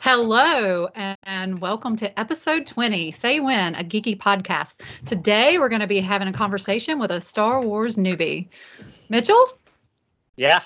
Hello and welcome to episode 20, Say When, a geeky podcast. Today we're going to be having a conversation with a Star Wars newbie. Mitchell? Yeah.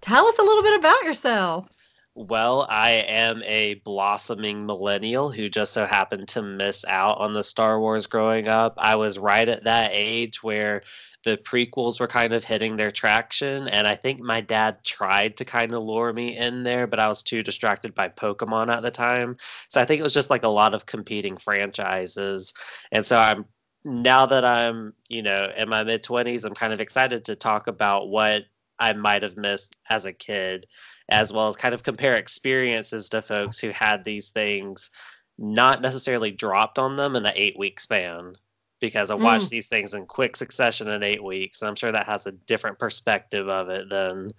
Tell us a little bit about yourself. Well, I am a blossoming millennial who just so happened to miss out on the Star Wars growing up. I was right at that age where the prequels were kind of hitting their traction and i think my dad tried to kind of lure me in there but i was too distracted by pokemon at the time. So i think it was just like a lot of competing franchises. And so i'm now that i'm you know in my mid 20s i'm kind of excited to talk about what i might have missed as a kid as well as kind of compare experiences to folks who had these things not necessarily dropped on them in an eight week span because I watched mm. these things in quick succession in eight weeks. And I'm sure that has a different perspective of it than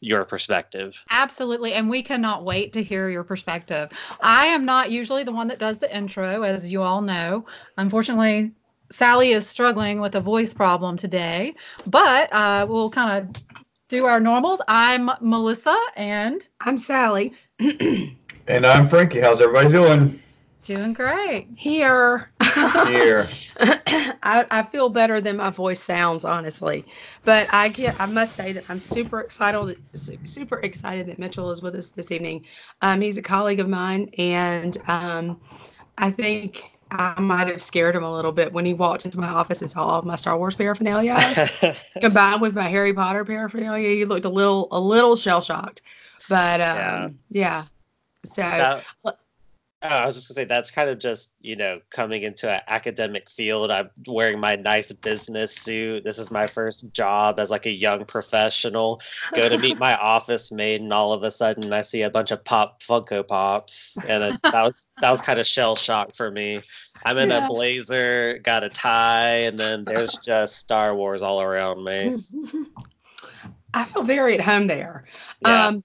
your perspective. Absolutely. And we cannot wait to hear your perspective. I am not usually the one that does the intro, as you all know. Unfortunately, Sally is struggling with a voice problem today, but uh, we'll kind of do our normals. I'm Melissa and I'm Sally. and I'm Frankie. How's everybody doing? Doing great. Here. Here. I, I feel better than my voice sounds, honestly. But I get I must say that I'm super excited super excited that Mitchell is with us this evening. Um, he's a colleague of mine and um, I think I might have scared him a little bit when he walked into my office and saw all of my Star Wars paraphernalia combined with my Harry Potter paraphernalia. He looked a little a little shell shocked, but um, yeah. yeah. So that, Oh, I was just gonna say that's kind of just you know coming into an academic field. I'm wearing my nice business suit. This is my first job as like a young professional. Go to meet my office mate, and all of a sudden I see a bunch of pop Funko Pops, and it, that was that was kind of shell shock for me. I'm in yeah. a blazer, got a tie, and then there's just Star Wars all around me. I feel very at home there. Yeah. Um,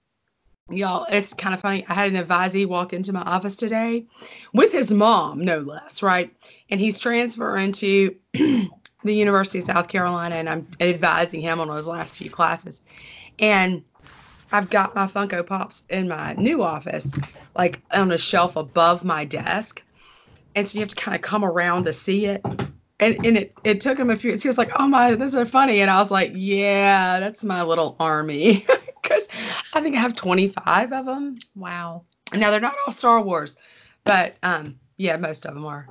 Y'all, it's kind of funny. I had an advisee walk into my office today with his mom, no less, right? And he's transferring to the University of South Carolina, and I'm advising him on his last few classes. And I've got my Funko Pops in my new office, like on a shelf above my desk. And so you have to kind of come around to see it. And, and it, it took him a few, he was like, oh my, this is funny. And I was like, yeah, that's my little army. because I think I have 25 of them. Wow. Now they're not all Star Wars, but um, yeah, most of them are.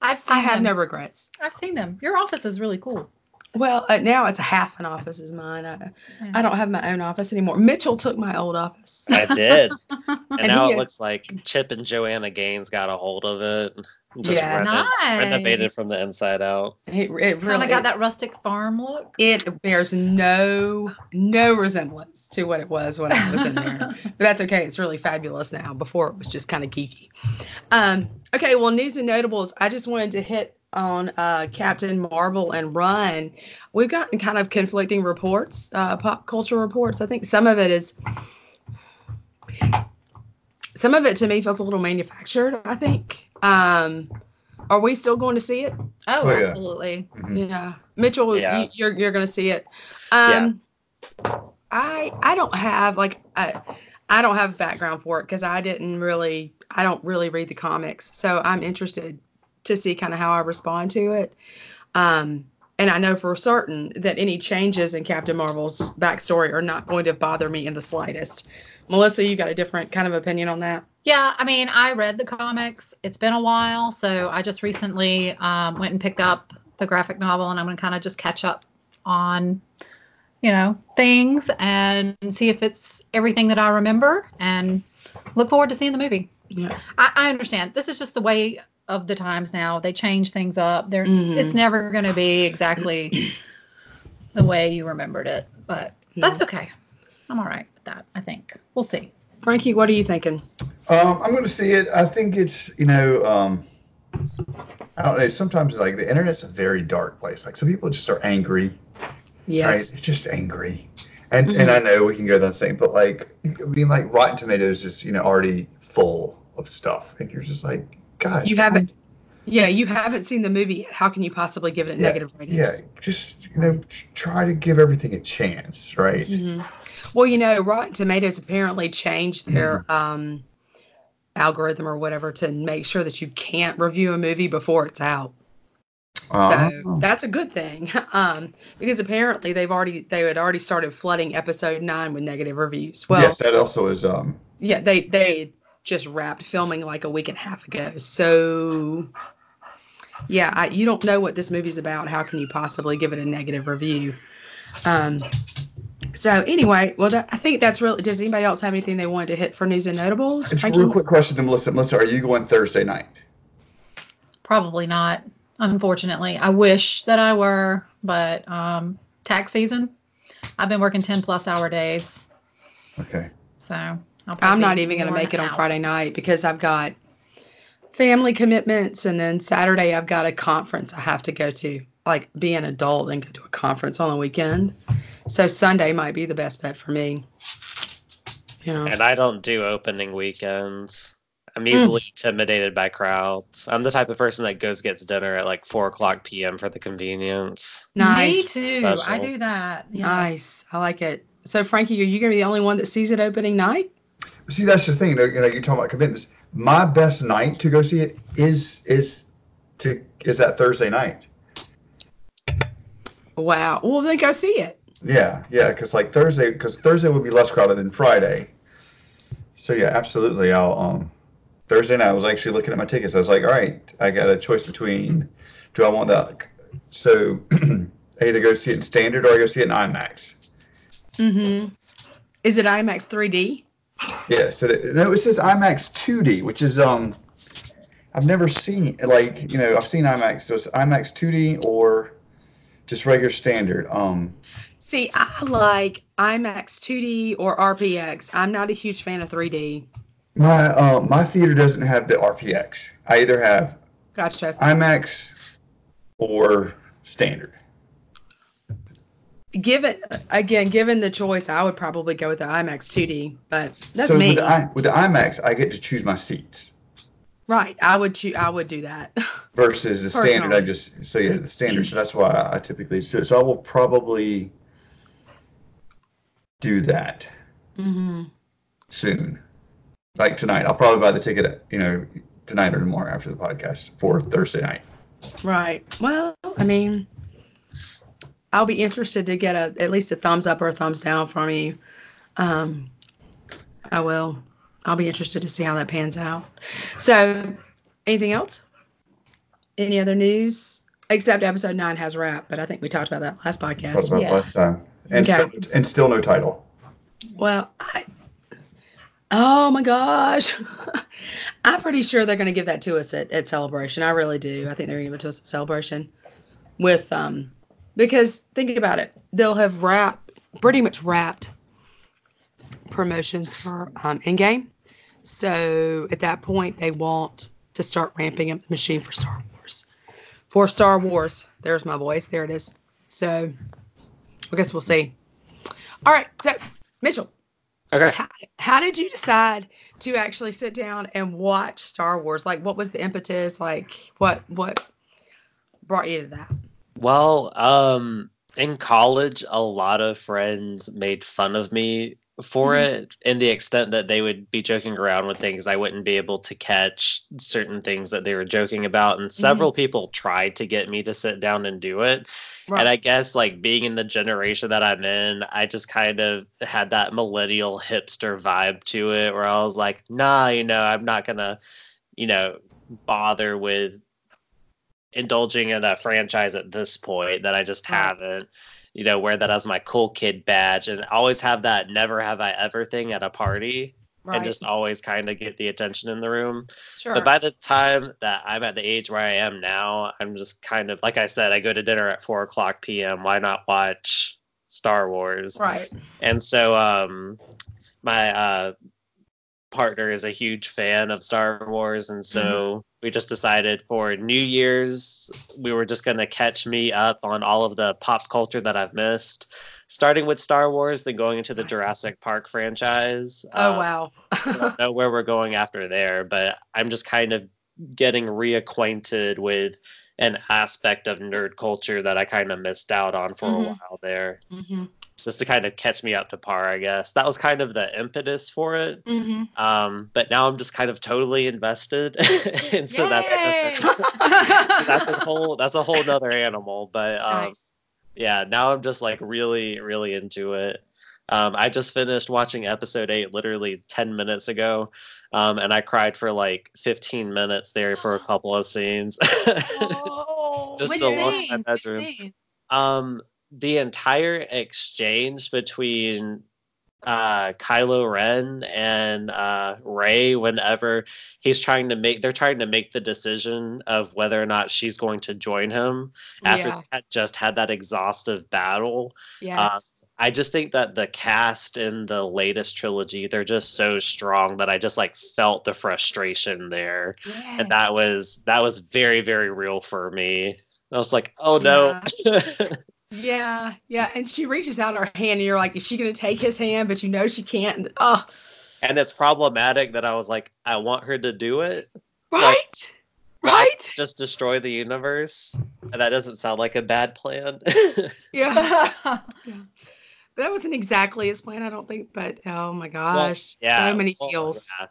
I've seen. I have them. no regrets. I've seen them. Your office is really cool. Well, uh, now it's a half an office is mine. I, I don't have my own office anymore. Mitchell took my old office. I did, and, and now it is, looks like Chip and Joanna Gaines got a hold of it. Just yeah, nice. renovated from the inside out. It, it really kind of got that rustic farm look. It bears no no resemblance to what it was when I was in there, but that's okay. It's really fabulous now. Before it was just kind of geeky. Um, okay, well, news and notables. I just wanted to hit on uh, Captain Marvel and Run. We've gotten kind of conflicting reports, uh, pop culture reports. I think some of it is some of it to me feels a little manufactured. I think. Um, are we still going to see it? Oh, oh yeah. absolutely. Mm-hmm. Yeah, Mitchell, yeah. You, are you're, you're going to see it. Um, yeah. I I don't have like I, I don't have background for it because I didn't really I don't really read the comics, so I'm interested to see kind of how I respond to it. Um, and I know for certain that any changes in Captain Marvel's backstory are not going to bother me in the slightest. Melissa, you got a different kind of opinion on that? Yeah, I mean, I read the comics. It's been a while, so I just recently um, went and picked up the graphic novel, and I'm going to kind of just catch up on, you know, things and see if it's everything that I remember, and look forward to seeing the movie. Yeah, I, I understand. This is just the way of the times now. They change things up. They're mm-hmm. it's never going to be exactly the way you remembered it, but yeah. that's okay. I'm all right with that. I think we'll see. Frankie, what are you thinking? Um, I'm going to see it. I think it's you know. Um, I don't know. Sometimes like the internet's a very dark place. Like some people just are angry. Yes. Right? Just angry. And mm-hmm. and I know we can go that same, but like I mean like Rotten Tomatoes is, you know, already full of stuff. And you're just like, guys. You haven't yeah, you haven't seen the movie yet. How can you possibly give it a yeah, negative rating? Yeah, just you know, try to give everything a chance, right? Mm-hmm. Well, you know, Rotten Tomatoes apparently changed their mm-hmm. um algorithm or whatever to make sure that you can't review a movie before it's out. Oh. So that's a good thing. Um, because apparently they've already they had already started flooding episode nine with negative reviews. Well, yes, that also is. Um, yeah, they they just wrapped filming like a week and a half ago. So yeah, I, you don't know what this movie's about. How can you possibly give it a negative review? Um, so anyway, well, that, I think that's really. Does anybody else have anything they wanted to hit for news and notables? just a Frankie? real quick question to Melissa. Melissa, are you going Thursday night? Probably not, unfortunately. I wish that I were, but um, tax season, I've been working 10 plus hour days. Okay. So I'll I'm not even going to make it on out. Friday night because I've got family commitments, and then Saturday I've got a conference I have to go to. Like be an adult and go to a conference on the weekend. So Sunday might be the best bet for me. You know. And I don't do opening weekends. Hmm. I'm easily intimidated by crowds. I'm the type of person that goes gets dinner at like four o'clock p.m. for the convenience. Nice. Me too. I do that. Yes. Nice. I like it. So Frankie, are you gonna be the only one that sees it opening night? See, that's the thing. You know, you're talking about commitments. My best night to go see it is is to is that Thursday night. Wow. Well then go see it. Yeah, yeah, because like Thursday, because Thursday would be less crowded than Friday. So yeah, absolutely. I'll um Thursday night. I was actually looking at my tickets. I was like, all right, I got a choice between do I want that? So I either go see it in standard or I go see it in IMAX. Mm-hmm. Is it IMAX 3D? Yeah. So that, no, it says IMAX 2D, which is um I've never seen like you know I've seen IMAX. So it's IMAX 2D or just regular standard. Um. See, I like IMAX 2D or RPX. I'm not a huge fan of 3D. My uh, my theater doesn't have the RPX. I either have Gotcha. IMAX or standard. Given again, given the choice, I would probably go with the IMAX 2D. But that's so me. With the, I, with the IMAX, I get to choose my seats right. I would choose. I would do that. versus the standard. I just so yeah, the standard. So that's why I typically do it. So I will probably do that hmm soon, like tonight. I'll probably buy the ticket, you know, tonight or tomorrow after the podcast for Thursday night. Right. Well, I mean, I'll be interested to get a at least a thumbs up or a thumbs down from you. Um, I will. I'll be interested to see how that pans out. So, anything else? Any other news? Except episode nine has a wrap, but I think we talked about that last Talked podcast. about Yeah. last time, and Okay. still, and still no title. Well, I, oh my gosh, I'm pretty sure they're going to give that to us at, at Celebration. I really do. I think they're going to give it to us at Celebration, with um, because think about it, they'll have wrapped pretty much wrapped promotions for um, Endgame. So at that point, they want to start ramping up the machine for Star Wars. For Star Wars, there's my voice. There it is. So I guess we'll see. All right, so Mitchell, Okay. how, how did you decide to actually sit down and watch Star Wars? Like, what was the impetus? Like, what what brought you to that? Well, um, in college, a lot of friends made fun of me for Mhm. it in the extent that they would be joking around with things I wouldn't be able to catch certain things that they were joking about. And several people tried to get me to sit down and do it. And I guess like being in the generation that I'm in, I just kind of had that millennial hipster vibe to it where I was like, nah, you know, I'm not gonna, you know, bother with indulging in a franchise at this point that I just haven't. You know, wear that as my cool kid badge and always have that never have I ever thing at a party right. and just always kind of get the attention in the room. sure. But by the time that I'm at the age where I am now, I'm just kind of like I said, I go to dinner at four o'clock p.m. Why not watch Star Wars? right. And so, um, my uh, partner is a huge fan of Star Wars, and so we just decided for New Year's we were just gonna catch me up on all of the pop culture that I've missed, starting with Star Wars, then going into the Nice. Jurassic Park franchise. Oh Uh, wow. I don't know where we're going after there, but I'm just kind of getting reacquainted with an aspect of nerd culture that I kind of missed out on for Mhm. a while there. hmm just to kind of catch me up to par, I guess. That was kind of the impetus for it. Mhm. Um, but now I'm just kind of totally invested, and so that's that's a whole that's a whole nother animal. But um, nice. yeah, now I'm just like really really into it. Um, I just finished watching episode eight literally ten minutes ago, um, and I cried for like 15 minutes there for a couple of scenes. Oh, Just Which alone in my bedroom. um the entire exchange between uh Kylo Ren and uh Rey whenever he's trying to make they're trying to make the decision of whether or not she's going to join him after yeah, they had just had that exhaustive battle. yes. I just think that the cast in the latest trilogy they're just so strong that I just like felt the frustration there. And that was that was very very real for me. I was like, "Oh no." Yeah, yeah. Yeah. And she reaches out her hand, and you're like, is she going to take his hand? But you know she can't. And, oh, and it's problematic that I was like, I want her to do it, right, but I right. just destroy the universe. And that doesn't sound like a bad plan. Yeah, yeah. that wasn't exactly his plan, I don't think. But oh my gosh, yeah, so many oh well, feels, Yeah.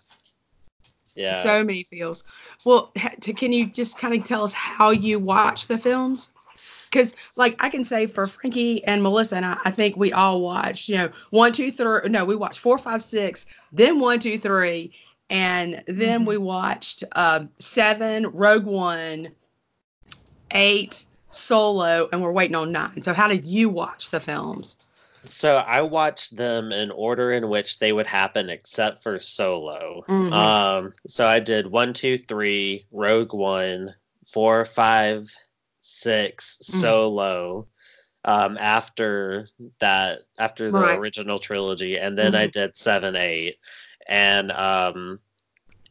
Yeah. so many feels. Well, to, can you just kind of tell us how you watch the films? Because, like, I can say for Frankie and Melissa, and I, I think we all watched, you know, one, two, three. No, we watched four, five, six, then one, two, three, and then Mhm. we watched uh, seven, Rogue One, eight, Solo, and we're waiting on nine. So, how did you watch the films? so I watched them in order in which they would happen, except for Solo. Mhm. Um, so I did one, two, three, Rogue One, four, five, six, Mhm. Solo. Um, after that, after the Right. original trilogy, and then I did seven, eight, and um,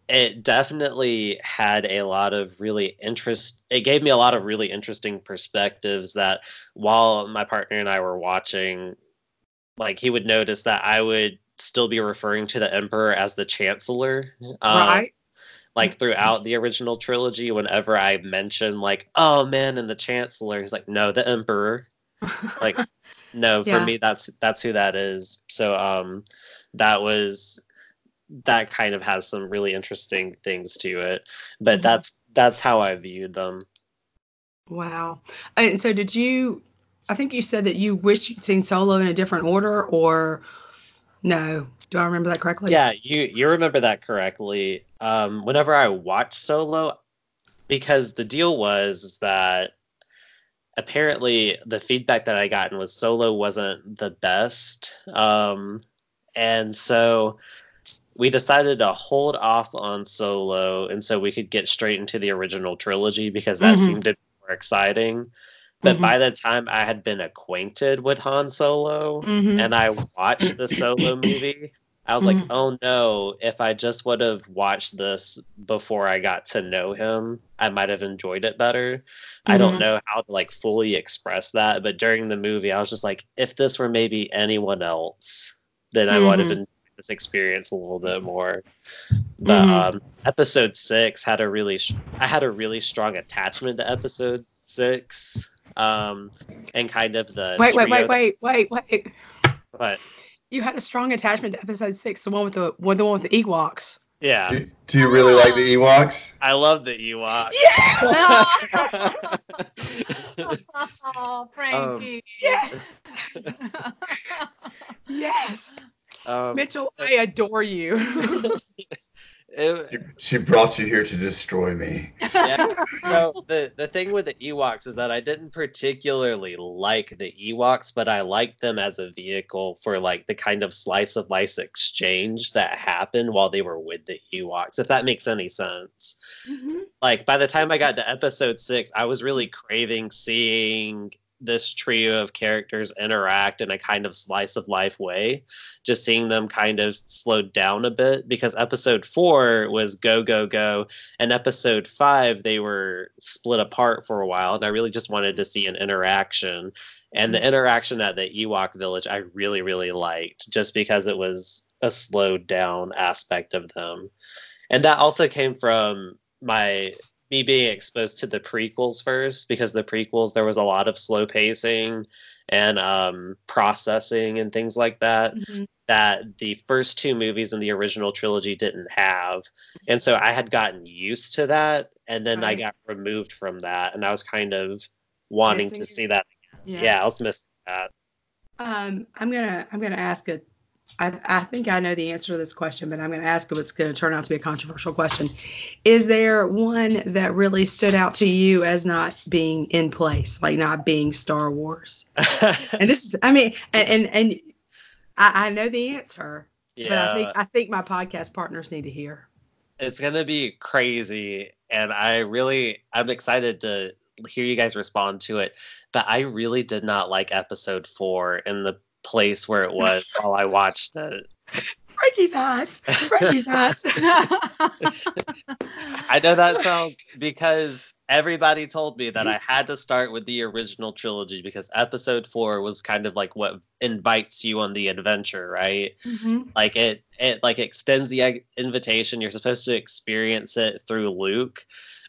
it definitely had a lot of really interest. It gave me a lot of really interesting perspectives that while my partner and I were watching, like he would notice that I would still be referring to the Emperor as the Chancellor. Um, right? Like throughout the original trilogy, whenever I mention like, oh man, and the Chancellor, he's like, no, the Emperor. Like, no, for me that's that's who that is. So um that was that kind of has some really interesting things to it. But Mhm. that's that's how I viewed them. Wow. And so, did you? I think you said that you wish you'd seen Solo in a different order, or no? Do I remember that correctly? Yeah, you you remember that correctly. Um, whenever I watched Solo, because the deal was that apparently the feedback that I gotten was Solo wasn't the best, um, and so we decided to hold off on Solo, and so we could get straight into the original trilogy because that Mhm. seemed to be more exciting. But Mhm. by the time I had been acquainted with Han Solo, Mhm. and I watched the solo movie, I was like, Mhm. oh no, if I just would have watched this before I got to know him, I might have enjoyed it better. I Mhm. don't know how to like fully express that, but during the movie, I was just like, if this were maybe anyone else, then I would have Mhm. enjoyed this experience a little bit more. But Mhm. um, episode six had a really, sh- I had a really strong attachment to episode six, um, and kind of the Wait, wait, wait, wait, wait, wait. but You had a strong attachment to Episode Six, the one with the with the one with the Ewoks. yeah, Do, do you really like the Ewoks? I love the Ewok. oh, Frankie. Yes, yes, um, Mitchell, I adore you. It- She, she brought you here to destroy me. yeah. So the the thing with the Ewoks is that I didn't particularly like the Ewoks, but I liked them as a vehicle for like the kind of slice of life exchange that happened while they were with the Ewoks. If that makes any sense. Mhm. like by the time I got to episode six, I was really craving seeing this trio of characters interact in a kind of slice of life way. Just seeing them kind of slowed down a bit because episode four was go, go, go. And episode five, they were split apart for a while. And I really just wanted to see an interaction. And the mm. interaction at the Ewok village, I really, really liked just because it was a slowed down aspect of them. And that also came from my me being exposed to the prequels first because the prequels there was a lot of slow pacing and um, processing and things like that Mhm. that the first two movies in the original trilogy didn't have. And so I had gotten used to that and then I got removed from that and I was kind of wanting to see that. Yeah. I was missing that. Um, I'm gonna I'm gonna ask a. I, I think I know the answer to this question, but I'm going to ask if it's going to turn out to be a controversial question. Is there one that really stood out to you as not being in place, like not being Star Wars? And this is, I mean, and and, and I, I know the answer, but I think. I think my podcast partners need to hear. it's gonna be crazy and i really i'm excited to hear you guys respond to it but i really did not like episode four in the place where it was while i watched it. Frankie's eyes, Frankie's eyes. i know that sounds because everybody told me that i had to start with the original trilogy because episode four was kind of like what invites you on the adventure right? Mhm. like it it like extends the invitation. You're supposed to experience it through luke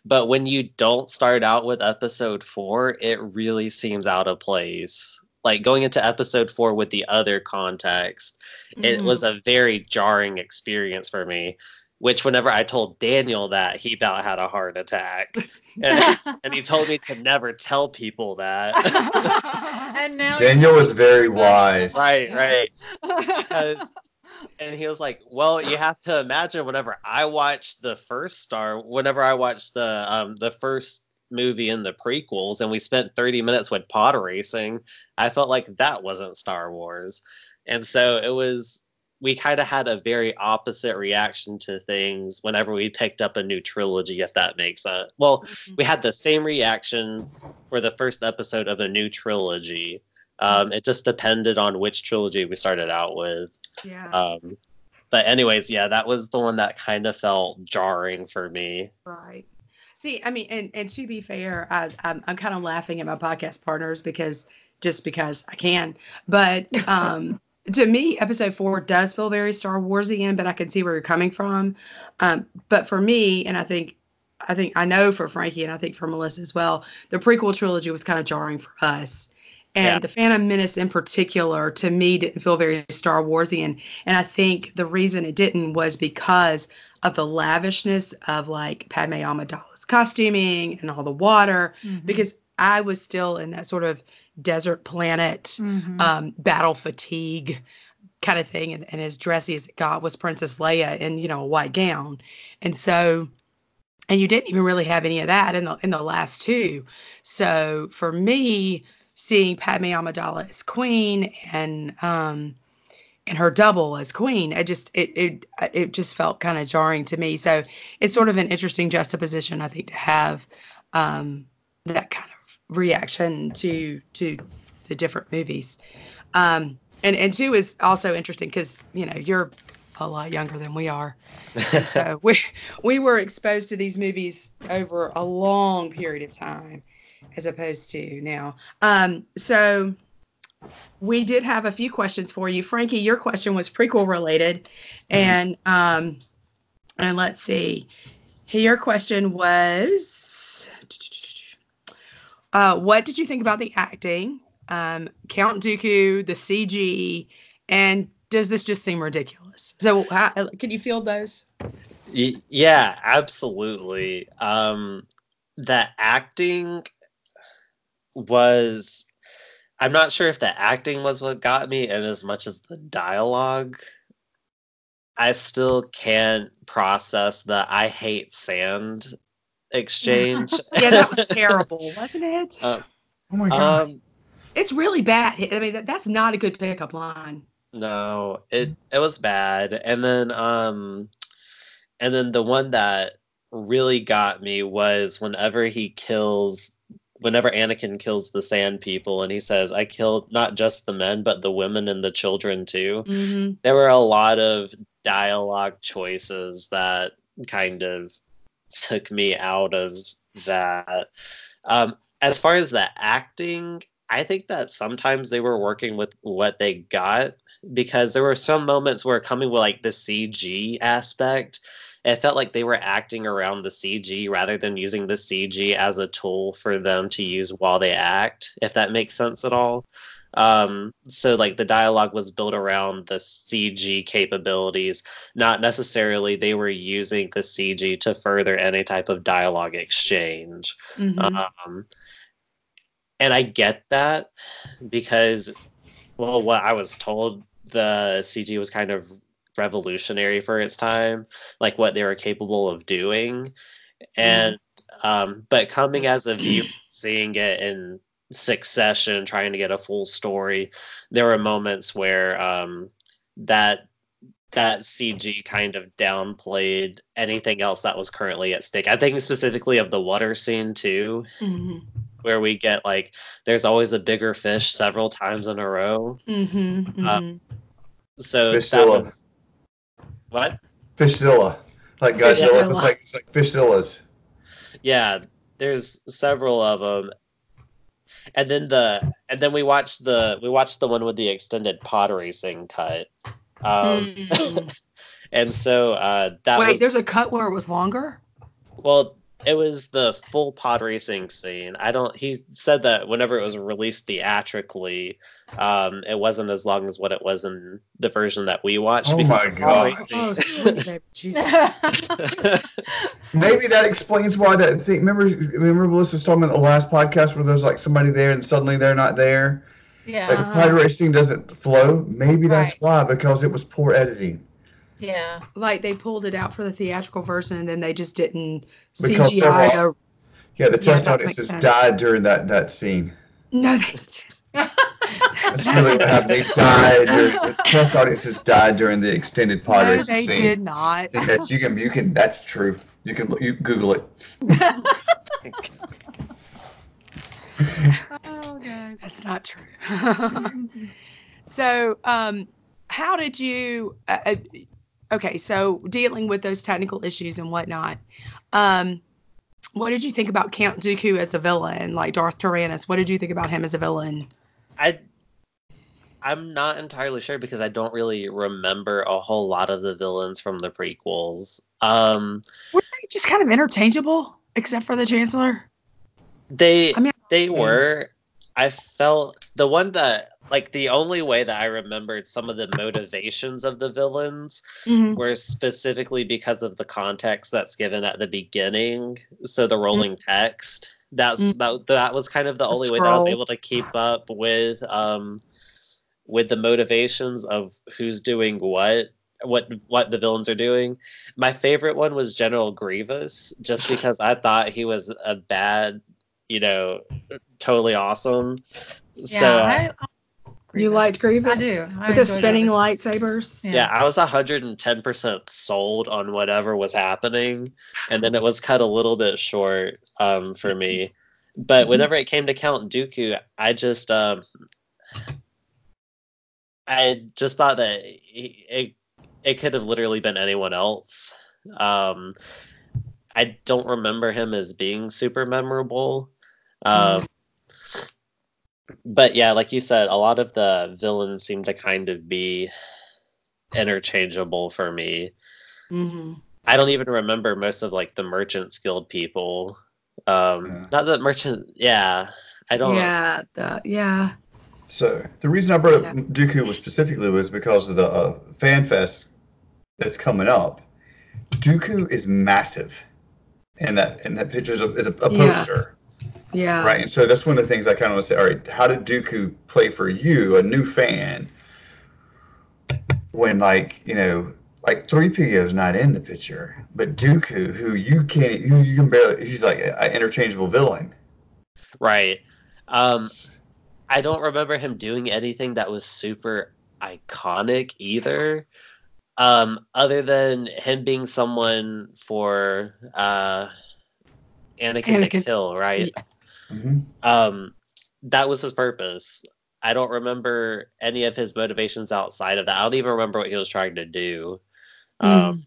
but when you don't start out with episode four it really seems out of place like going into episode four with the other context it Mhm. was a very jarring experience for me which whenever i told daniel that he about had a heart attack and, and he told me to never tell people that and now Daniel was very wise. right right because and he was like well you have to imagine whenever i watched the first star whenever i watched the um the first movie in the prequels and we spent 30 minutes with pod racing i felt like that wasn't star wars. And so it was we kind of had a very opposite reaction to things whenever we picked up a new trilogy if that makes sense. Well we had the same reaction for the first episode of a new trilogy. Um, it just depended on which trilogy we started out with. Yeah, um, but anyways, yeah, that was the one that kind of felt jarring for me. right. See, I mean, and and to be fair, I, I'm I'm kind of laughing at my podcast partners because just because I can, but um, to me, episode four does feel very Star Warsian, but I can see where you're coming from. Um, but for me, and I think I think I know for Frankie and I think for Melissa as well, the prequel trilogy was kind of jarring for us. And Yeah. the Phantom Menace in particular, to me, didn't feel very Star Warsian. And I think the reason it didn't was because of the lavishness of like Padme Amidala's costuming and all the water, Mhm. because I was still in that sort of desert planet Mhm. um, battle fatigue kind of thing. And, and as dressy as it got was Princess Leia in, you know, a white gown. And so, and you didn't even really have any of that in the in the last two. So for me, seeing Padme Amidala as queen and um and her double as queen, it just it it it just felt kind of jarring to me. So it's sort of an interesting juxtaposition, I think, to have um that kind of reaction to to to different movies. Um and and two is also interesting because you know you're a lot younger than we are and so we we were exposed to these movies over a long period of time as opposed to now um so we did have a few questions for you. Frankie your question was prequel related. And um and let's see. Your question was uh what did you think about the acting? Um count dooku the cg and does this just seem ridiculous? So how, can you field those? Yeah, absolutely. Um, the acting was. I'm not sure if the acting was what got me, and as much as the dialogue, I still can't process the "I hate sand" exchange. yeah, that was terrible, wasn't it? Um, Oh my god. um, it's really bad. I mean, that, that's not a good pickup line. No, it it was bad. And then um and then the one that really got me was whenever he kills whenever Anakin kills the sand people and he says, I killed not just the men, but the women and the children too. Mm-hmm. There were a lot of dialogue choices that kind of took me out of that. Um, as far as the acting, I think that sometimes they were working with what they got because there were some moments where coming with like the CG aspect, it felt like they were acting around the CG rather than using the CG as a tool for them to use while they act, if that makes sense at all. Um, so like the dialogue was built around the CG capabilities, not necessarily they were using the CG to further any type of dialogue exchange. Mhm. Um, and I get that because, well, what I was told, the CG was kind of revolutionary for its time, like what they were capable of doing. And, um, but coming as a viewer, seeing it in succession, trying to get a full story, there were moments where um, that that CG kind of downplayed anything else that was currently at stake. I think specifically of the water scene too, Mhm. where we get like there's always a bigger fish several times in a row. Mhm. Uh, Mhm. So that Fishzilla. was what? Fishzilla, like Godzilla, Fishzilla. like it's like Fishzillas. Yeah, there's several of them. And then the and then we watched the we watched the one with the extended pod racing cut. Um, Mm. and so uh, that Wait, was there's a cut where it was longer. Well, it was the full pod racing scene. I don't. He said that whenever it was released theatrically, um, it wasn't as long as what it was in the version that we watched. Oh my the pod God. Oh, sweet baby Jesus. Maybe that explains why that thing. Remember, remember Melissa was talking about the last podcast where there's like somebody there and suddenly they're not there. Like yeah. the Uh-huh. pod racing doesn't flow. Maybe that's Right. why because it was poor editing. Yeah. like they pulled it out for the theatrical version and then they just didn't Because CGI several- the Yeah, the test that audiences died during that that scene. no they, That's really what happened. They died. During, the test audiences died during the extended pod no, racing they scene. did not. That's, you can you can. That's true. You can you Google it. oh no, that's not true. so, um, how did you? Uh, uh, okay, so dealing with those technical issues and whatnot, um, what did you think about Count Dooku as a villain, like Darth Tyrannus? What did you think about him as a villain? I I'm not entirely sure because I don't really remember a whole lot of the villains from the prequels. Um, Were they just kind of interchangeable, except for the Chancellor? they I mean, they were. I felt the one that like the only way that I remembered some of the motivations of the villains Mhm. were specifically because of the context that's given at the beginning. So the rolling text. That's Mm. that, that was kind of the The only way that I was able to keep up with um with the motivations of who's doing what what what the villains are doing. My favorite one was General Grievous just because I thought he was a bad, you know, totally awesome. Yeah. so I, You liked Grievous? I do. I With the spinning Grievous. lightsabers? Yeah. yeah, I was 110% sold on whatever was happening. And then it was cut a little bit short um, for me. But whenever it came to Count Dooku, I just um, I just thought that he, it it could have literally been anyone else. Um, I don't remember him as being super memorable. Um, but yeah, like you said, a lot of the villains seem to kind of be interchangeable for me. hmm I don't even remember most of like the merchant skilled people. Um, Yeah. Not that merchant. Yeah, I don't. Yeah, the, yeah. So the reason I brought up Yeah. Dooku was specifically was because of the uh, fan fest that's coming up. Dooku is massive, and that and that picture is a, is a, a Yeah. poster, Yeah. right? And so that's one of the things I kind of want to say. All right, how did Dooku play for you, a new fan, when like you know like three PO is not in the picture, but Dooku, who you can't you, you can barely he's like an interchangeable villain. Right. Um, I don't remember him doing anything that was super iconic either. Um, other than him being someone for uh, Anakin, to kill, right? Hmm Um, that was his purpose. I don't remember any of his motivations outside of that. I don't even remember what he was trying to do. Um,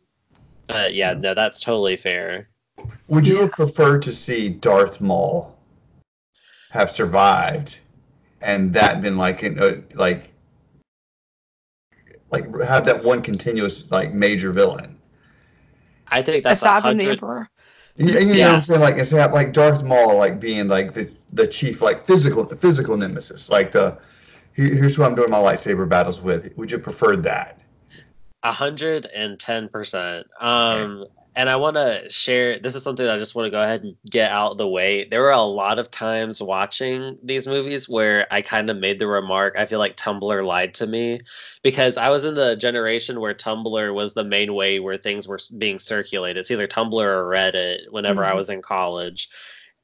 but yeah, no, that's totally fair. Would you Yeah. have preferred to see Darth Maul have survived, and that been like in uh, like like have that one continuous like major villain, I think that's aside from the 100 Emperor. You, you know what I'm saying? Like instead, like Darth Maul, like being like the the chief, like physical, the physical nemesis, like the here's who I'm doing my lightsaber battles with. Would you prefer that? A hundred and ten percent. Um, and I want to share. This is something I just want to go ahead and get out of the way. There were a lot of times watching these movies where I kind of made the remark. I feel like Tumblr lied to me because I was in the generation where Tumblr was the main way where things were being circulated. It's either Tumblr or Reddit. Whenever I Mhm. was in college.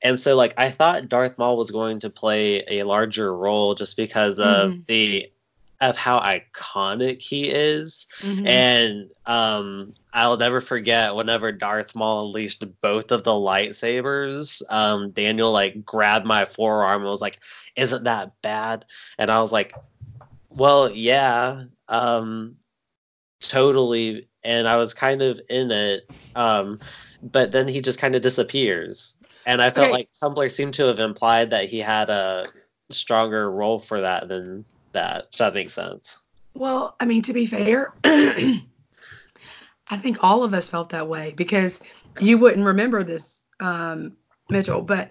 And so, like, I thought Darth Maul was going to play a larger role just because of Mhm. the of how iconic he is. Mhm. And um, I'll never forget whenever Darth Maul unleashed both of the lightsabers. Um, Daniel like grabbed my forearm and was like, "Isn't that bad?" And I was like, "Well, yeah, um, totally." And I was kind of in it, um, but then he just kind of disappears. And I felt Okay. like Tumblr seemed to have implied that he had a stronger role for that than that. If that makes sense. Well, I mean, to be fair, I think all of us felt that way because you wouldn't remember this, um, Mitchell, but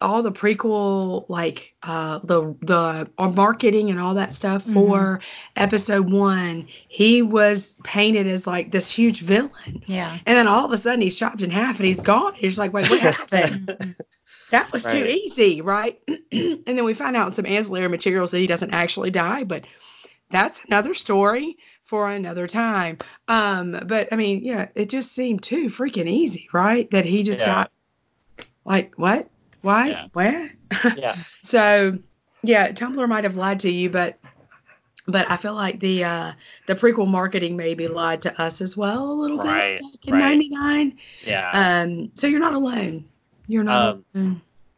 all the prequel, like uh, the the marketing and all that stuff Mhm. for episode one, he was painted as like this huge villain, Yeah. and then all of a sudden he's chopped in half and he's gone. You're just like, wait, what happened? That was too easy, right? and then we find out in some ancillary materials that he doesn't actually die, but that's another story for another time. Um, but I mean, yeah, it just seemed too freaking easy, right? That he just Yeah. got like what? Why? Yeah. What? Yeah. So yeah, Tumblr might have lied to you, but but I feel like the uh the prequel marketing maybe lied to us as well a little Right, bit back in right. '99. Yeah. Um, so you're not alone. You're not Um,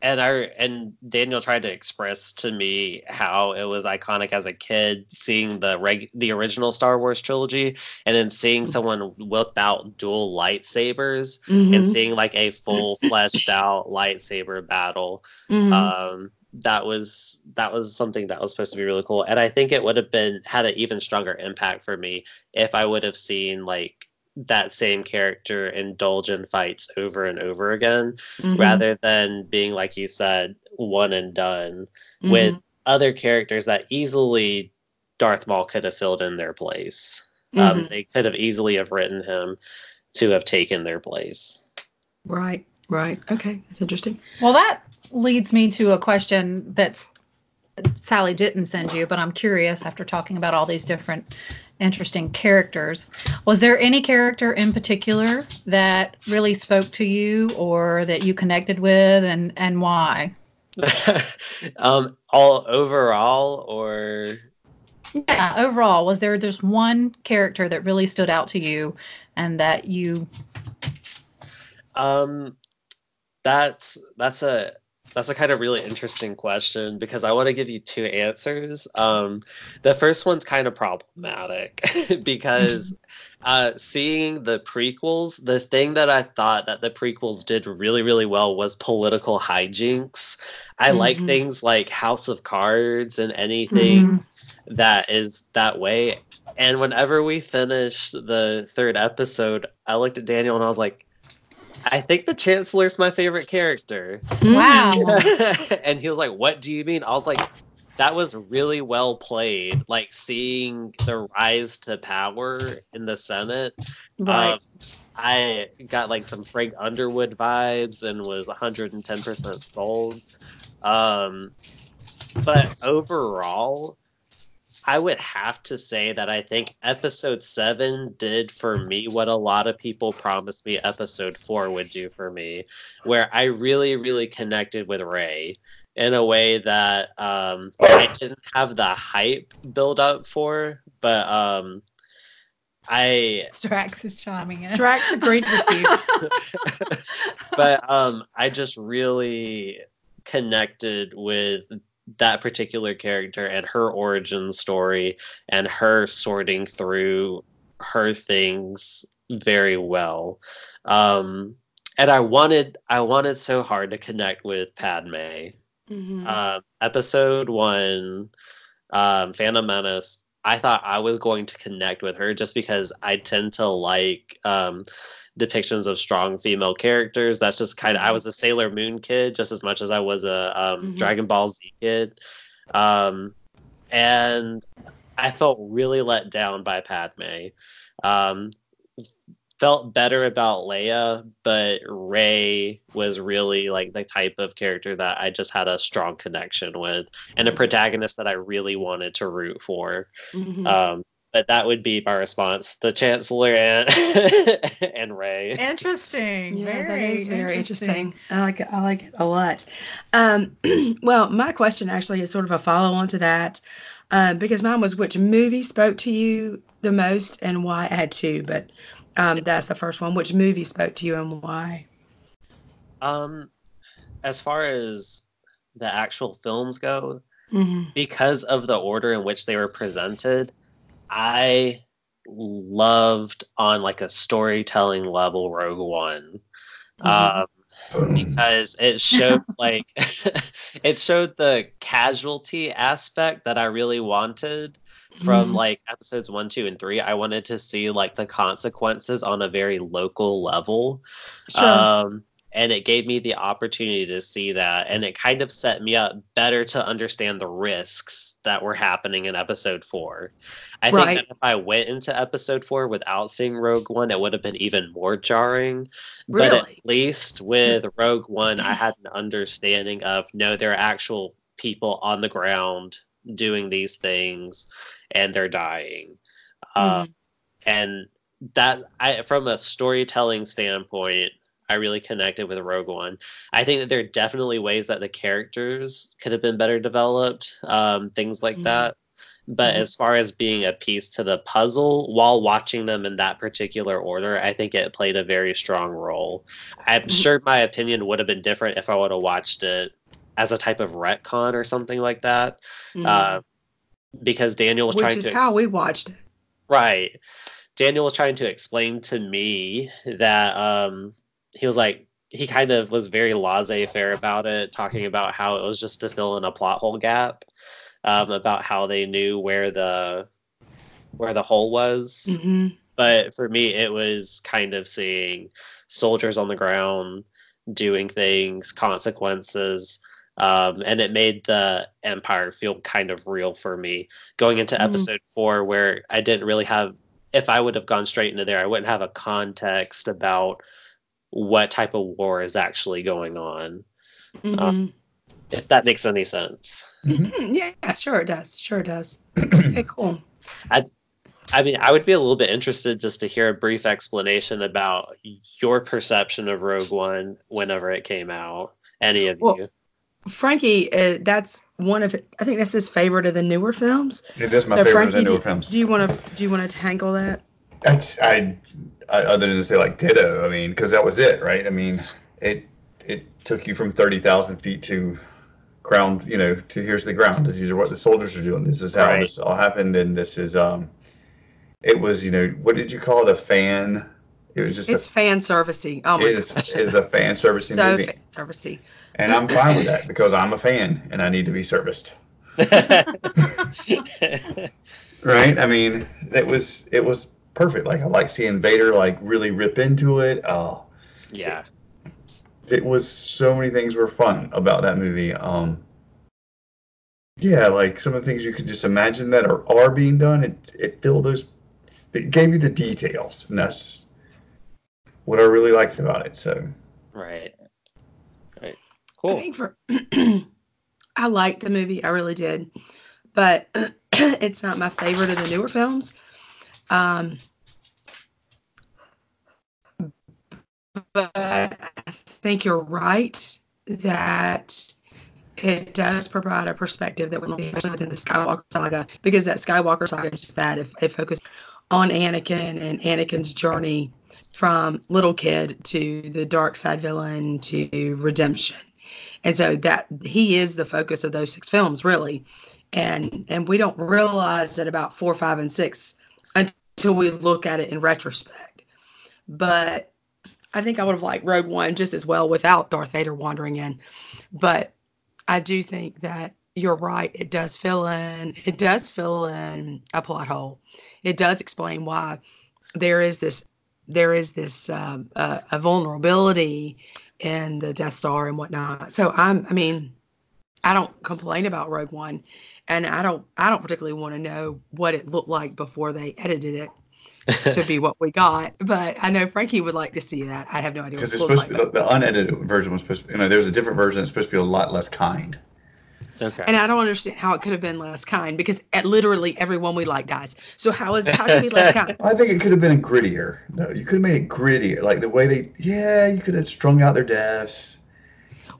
and I and Daniel tried to express to me how it was iconic as a kid seeing the reg the original Star Wars trilogy and then seeing someone whip out dual lightsabers and Mhm, seeing like a full fleshed out lightsaber battle. mhm. Um that was that was something that was supposed to be really cool. And I think it would have been had an even stronger impact for me if I would have seen like that same character indulge in fights over and over again Mhm, rather than being like you said one and done mhm. with other characters that easily Darth Maul could have filled in their place. Um, Mhm. they could have easily have written him to have taken their place. Right, right. Okay, that's interesting. Well, that leads me to a question that's Sally didn't send you, but I'm curious after talking about all these different interesting characters. Was there any character in particular that really spoke to you or that you connected with and and why? um, all overall, or Yeah, overall, was there just one character that really stood out to you and that you um, that's that's a that's a kind of really interesting question because I want to give you two answers. Um, the first one's kind of problematic because uh, seeing the prequels, the thing that I thought that the prequels did really, really well was political hijinks. I like Mhm. things like House of Cards and anything Mhm. that is that way. And whenever we finished the third episode, I looked at Daniel and I was like, I think the Chancellor's my favorite character. Wow. And he was like, What do you mean? I was like, That was really well played. Like seeing the rise to power in the Senate. Right. Um, I got like some Frank Underwood vibes and was 110% sold. Um, but overall, I would have to say that I think episode seven did for me what a lot of people promised me episode four would do for me, where I really, really connected with Rey in a way that um, I didn't have the hype build up for, but um, I Strax is chiming in. Drax agreed with you. but um I just really connected with that particular character and her origin story and her sorting through her things very well. Um and I wanted I wanted so hard to connect with Padme. Mhm. Um episode 1 um Phantom Menace I thought I was going to connect with her just because I tend to like um, depictions of strong female characters. That's just kind of I was a Sailor Moon kid just as much as I was a um, Mhm. Dragon Ball Z kid, um, and I felt really let down by Padme. Um, felt better about Leia, but Rey was really like the type of character that I just had a strong connection with, and a protagonist that I really wanted to root for. Mhm. Um, but that would be my response: the Chancellor and and Rey. Interesting. Yeah, very is very interesting. I like it. I like it a lot. Um, well, my question actually is sort of a follow on to that, um, because mine was which movie spoke to you the most and why. I had two, but um, that's the first one. Which movie spoke to you and why? Um, as far as the actual films go, hmm because of the order in which they were presented, I loved on like a storytelling level Rogue One. Um, because it showed like it showed the casualty aspect that I really wanted from Mhm. like episodes one, two, and three. I wanted to see like the consequences on a very local level. Sure. Um, and it gave me the opportunity to see that. And it kind of set me up better to understand the risks that were happening in episode four. I think Right. that if I went into episode four without seeing Rogue One, it would have been even more jarring. But at least with Rogue One, I had an understanding of no, there are actual people on the ground doing these things and they're dying. Uh, Mhm. and that I from a storytelling standpoint, I really connected with Rogue One. I think that there are definitely ways that the characters could have been better developed, um, things like Mhm. that. But Mhm. as far as being a piece to the puzzle while watching them in that particular order, I think it played a very strong role. I'm Mhm. sure my opinion would have been different if I would have watched it as a type of retcon or something like that. Mhm. Uh, because Daniel was Which trying is to how ex- we watched it. Right. Daniel was trying to explain to me that um he was like he kind of was very laissez-faire about it, talking about how it was just to fill in a plot hole gap, um, about how they knew where the where the hole was. hmm But for me, it was kind of seeing soldiers on the ground doing things, consequences, um, and it made the empire feel kind of real for me. Going into Mhm. episode four, where I didn't really have, if I would have gone straight into there, I wouldn't have a context about what type of war is actually going on. hmm If that makes any sense. Mhm. Yeah, sure it does. Sure it does. Okay, cool. I I mean, I would be a little bit interested just to hear a brief explanation about your perception of Rogue One whenever it came out. Any of Well, you? Frankie, uh, that's one of I think that's his favorite of the newer films. It is my so favorite of the newer do, films. do you want to do you want to tackle that? I, I other than to say like ditto. I mean, because that was it, right? I mean, it it took you from thirty thousand feet to ground. You know, to here's the ground. These are what the soldiers are doing. This is how Right. this all happened, and this is um, it was you know what did you call it a fan? It was just It's a fan servicing. Oh my it is it is a fan servicing so movie, fan servicey. and I'm fine with that because I'm a fan and I need to be serviced. Right? I mean, it was it was perfect. Like I like seeing Vader like really rip into it. Oh, yeah. it was so many things were fun about that movie. Um, yeah, like some of the things you could just imagine that are, are being done. It it filled those. It gave you the details, and that's what I really liked about it. So Right. Right. I Cool. think for I liked the movie, I really did, but it's not my favorite of the newer films. Um, but I think you're right that it does provide a perspective that we don't within the Skywalker saga, because that Skywalker saga is just that. If it focuses on Anakin and Anakin's journey from little kid to the dark side villain to redemption. And so that he is the focus of those six films, really. And and we don't realize that about four, five, and six until we look at it in retrospect. But I think I would have liked Rogue One just as well without Darth Vader wandering in. But I do think that you're right. It does fill in. It does fill in a plot hole. It does explain why there is this there is this um, uh, a vulnerability in the Death Star and whatnot. So I'm. I mean, I don't complain about Rogue One, and I don't. I don't particularly want to know what it looked like before they edited it to be what we got. But I know Frankie would like to see that. I have no idea. Because it's supposed like, to be, the, the, unedited version was supposed to. You know, there's a different version. It's supposed to be a lot less kind. Okay. And I don't understand how it could have been less kind because at literally everyone we like dies. So how is how can we less kind? I think it could have been grittier. No, you could have made it grittier, like the way they. Yeah, you could have strung out their deaths.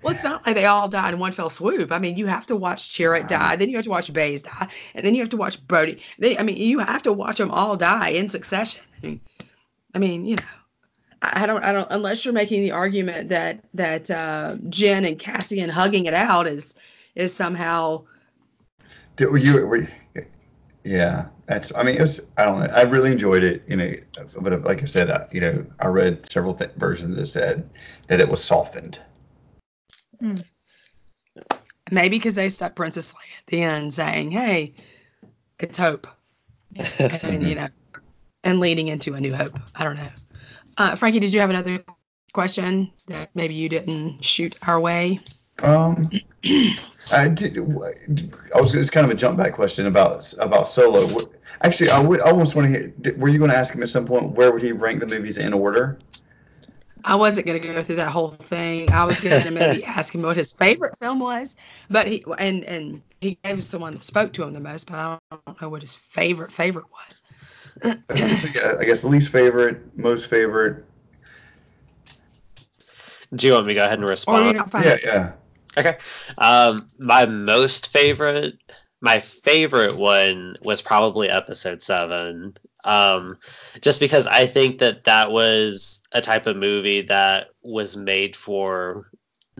Well, it's not like they all died in one fell swoop. I mean, you have to watch Chirrut die, then you have to watch Baze die, and then you have to watch Bodhi. They, I mean, you have to watch them all die in succession. I mean, I mean you know. I don't, I don't, unless you're making the argument that that uh, Jyn and Cassian hugging it out is is somehow. Did, were you, were you, yeah, that's. I mean, it was. I don't know. I really enjoyed it. You know, but like I said, I, you know, I read several th- versions that said that it was softened. Hmm. Maybe because they stuck Princess Leia at the end, saying, "Hey, it's hope," and you know, and leading into a new hope. I don't know. Uh, Frankie, did you have another question that maybe you didn't shoot our way? Um, I did. I was. It's kind of a jump back question about about Solo. Actually, I would. I almost want to hear. Were you going to ask him at some point where would he rank the movies in order? I wasn't going to go through that whole thing. I was going to maybe ask him what his favorite film was, but he and and he gave us the one that spoke to him the most, but I don't know what his favorite favorite was. so, yeah, I guess least favorite, most favorite. Do you want me to go ahead and respond? yeah, yeah. Okay. Um, my most favorite, my favorite one was probably episode seven. Um, just because I think that that was a type of movie that was made for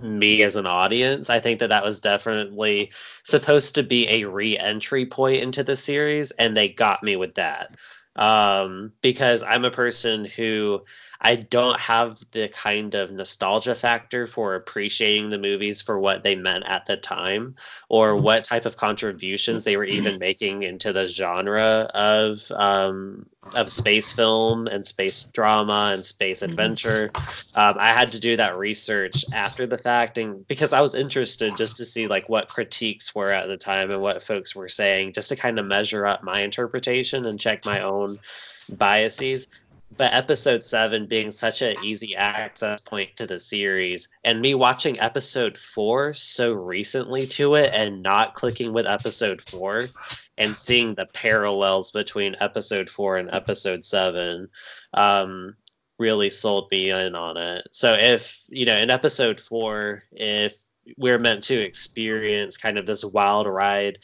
me as an audience. I think that that was definitely supposed to be a re-entry point into the series, and they got me with that. Um, because I'm a person who I don't have the kind of nostalgia factor for appreciating the movies for what they meant at the time or mm-hmm. what type of contributions they were even making into the genre of um, of space film and space drama and space mm-hmm. adventure. Um, I had to do that research after the fact, and because I was interested just to see like what critiques were at the time and what folks were saying, just to kind of measure up my interpretation and check my own biases but episode seven being such an easy access point to the series and me watching episode four so recently to it and not clicking with episode four and seeing the parallels between episode four and episode seven um, really sold me in on it. So if you know in episode four if we're meant to experience kind of this wild ride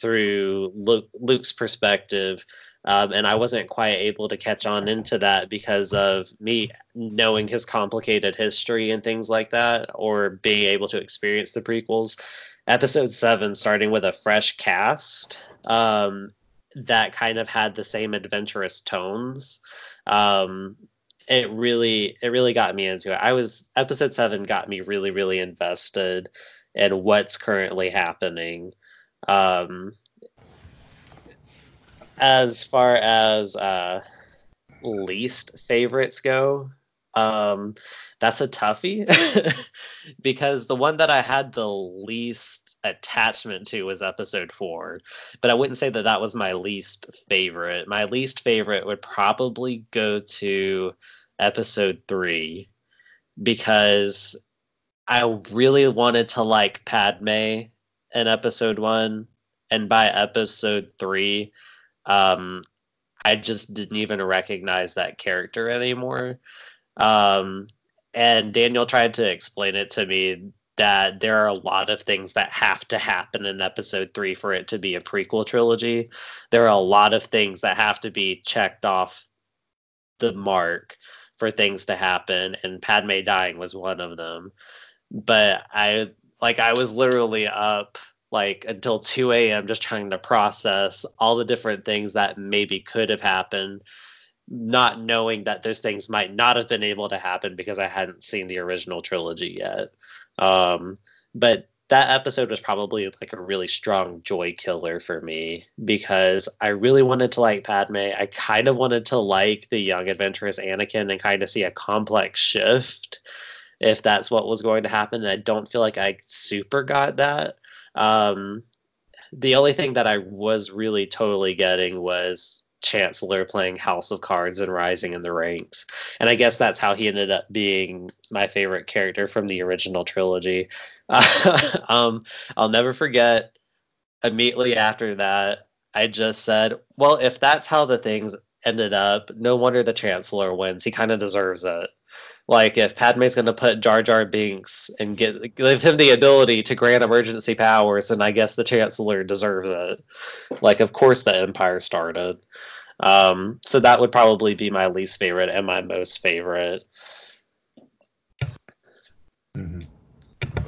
through Luke, luke's perspective um, and I wasn't quite able to catch on into that because of me knowing his complicated history and things like that, or being able to experience the prequels. Episode seven, starting with a fresh cast, um, that kind of had the same adventurous tones. Um, it really, it really got me into it. I was episode seven got me really, really invested in what's currently happening. Um, as far as uh, least favorites go, um, that's a toughie because the one that I had the least attachment to was episode four, but I wouldn't say that that was my least favorite. My least favorite would probably go to episode three because I really wanted to like Padme in episode one, and by episode three, um, I just didn't even recognize that character anymore. Um, and Daniel tried to explain it to me that there are a lot of things that have to happen in episode three for it to be a prequel trilogy. There are a lot of things that have to be checked off the mark for things to happen, and Padme dying was one of them. But I like I was literally up like until 2 a.m. just trying to process all the different things that maybe could have happened, not knowing that those things might not have been able to happen because I hadn't seen the original trilogy yet. Um, but that episode was probably like a really strong joy killer for me because I really wanted to like Padme. I kind of wanted to like the young adventurous Anakin and kind of see a complex shift if that's what was going to happen. And I don't feel like I super got that. Um, the only thing that I was really totally getting was Chancellor playing House of Cards and rising in the ranks. And I guess that's how he ended up being my favorite character from the original trilogy. Um, I'll never forget immediately after that, I just said, well, if that's how the things ended up, no wonder the Chancellor wins. He kind of deserves it. Like if Padme's going to put Jar Jar Binks and get give him the ability to grant emergency powers, then I guess the Chancellor deserves it. Like, of course, the Empire started. Um, so that would probably be my least favorite and my most favorite. Mm-hmm.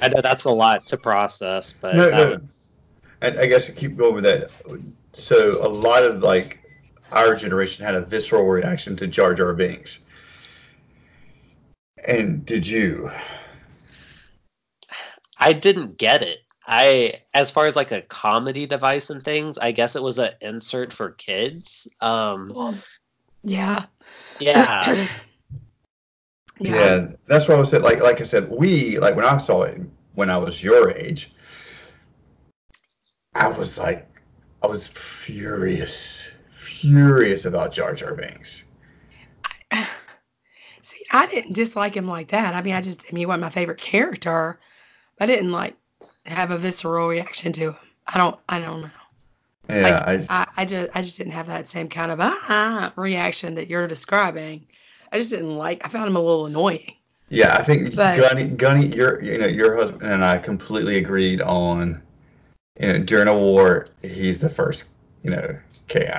I know that's a lot to process, but no, no. Was... And I guess to keep going with that. So a lot of like our generation had a visceral reaction to Jar Jar Binks. And did you? I didn't get it. I, as far as like a comedy device and things, I guess it was an insert for kids. Um, well, yeah, yeah, yeah, yeah. That's what I was saying. Like, like I said, we like when I saw it when I was your age, I was like, I was furious, furious about Jar Jar Binks. See, I didn't dislike him like that. I mean, I just, I mean, he wasn't my favorite character. I didn't like have a visceral reaction to him. I don't, I don't know. Yeah, like, I, I, I, just, I just didn't have that same kind of ah reaction that you're describing. I just didn't like. I found him a little annoying. Yeah, I think but, Gunny, Gunny, your, you know, your husband and I completely agreed on, you know, during a war, he's the first, you know, KI.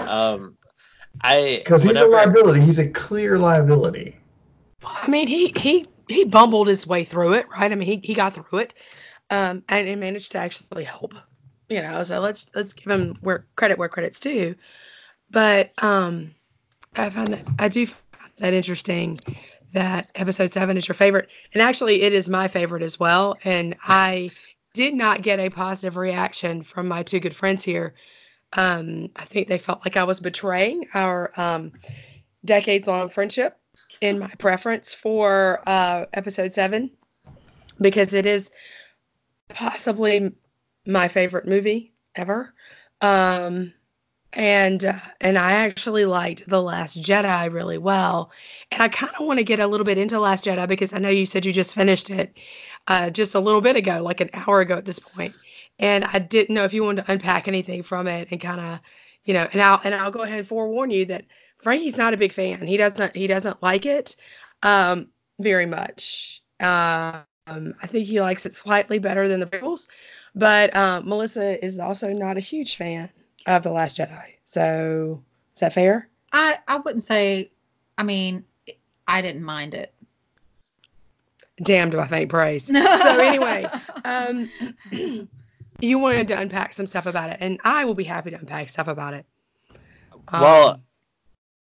um, I because he's a liability. He's a clear liability. I mean, he he he bumbled his way through it, right? I mean, he he got through it, um, and he managed to actually help. You know, so let's let's give him where credit where credit's due. But um, I find that I do find that interesting that episode seven is your favorite, and actually, it is my favorite as well. And I did not get a positive reaction from my two good friends here um, I think they felt like I was betraying our um, decades long friendship in my preference for uh, episode seven because it is possibly my favorite movie ever. Um, and uh, and I actually liked the Last Jedi really well, and I kind of want to get a little bit into Last Jedi because I know you said you just finished it uh, just a little bit ago, like an hour ago at this point and I didn't know if you wanted to unpack anything from it and kind of, you know, and I'll and I'll go ahead and forewarn you that Frankie's not a big fan. He doesn't he doesn't like it um, very much. Uh, um, I think he likes it slightly better than the prequels, but um, Melissa is also not a huge fan of the Last Jedi. So is that fair? I I wouldn't say. I mean, I didn't mind it damned if I faint praise. so anyway, um, you wanted to unpack some stuff about it, and I will be happy to unpack stuff about it. Um, well,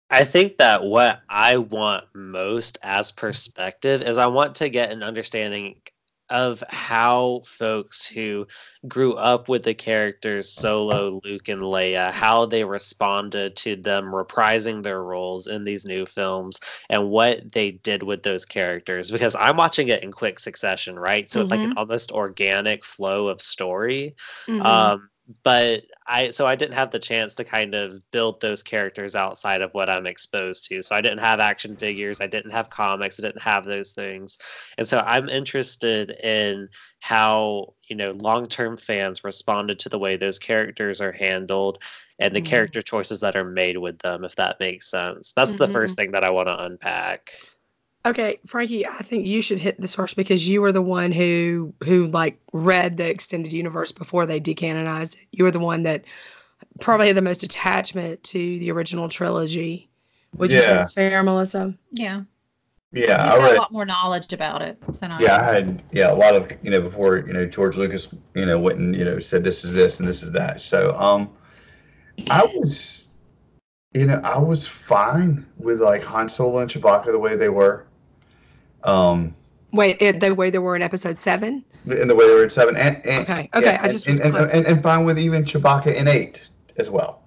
I think that what I want most as perspective is I want to get an understanding of how folks who grew up with the characters Solo, Luke, and Leia, how they responded to them reprising their roles in these new films and what they did with those characters. Because I'm watching it in quick succession, right? So mm-hmm. it's like an mm-hmm. almost organic flow of story. Mm-hmm. Um, but I so I didn't have the chance to kind of build those characters outside of what I'm exposed to. So I didn't have action figures, I didn't have comics, I didn't have those things. And so I'm interested in how, you know, long-term fans responded to the way those characters are handled and the mm-hmm. character choices that are made with them if that makes sense. That's mm-hmm. the first thing that I want to unpack. Okay, Frankie, I think you should hit this first because you were the one who who like read the extended universe before they decanonized it. You were the one that probably had the most attachment to the original trilogy. Would you yeah. say that's fair, Melissa? Yeah. Yeah, You've I read a lot more knowledge about it than I. Yeah, I had yeah a lot of you know before you know George Lucas you know went and you know said this is this and this is that. So um, I was you know I was fine with like Han Solo and Chewbacca the way they were. Um, Wait, it, the way they were in episode seven? in the way they were in seven. And, and Okay, okay, I and- just was and, and, and, and fine with even Chewbacca in eight as well.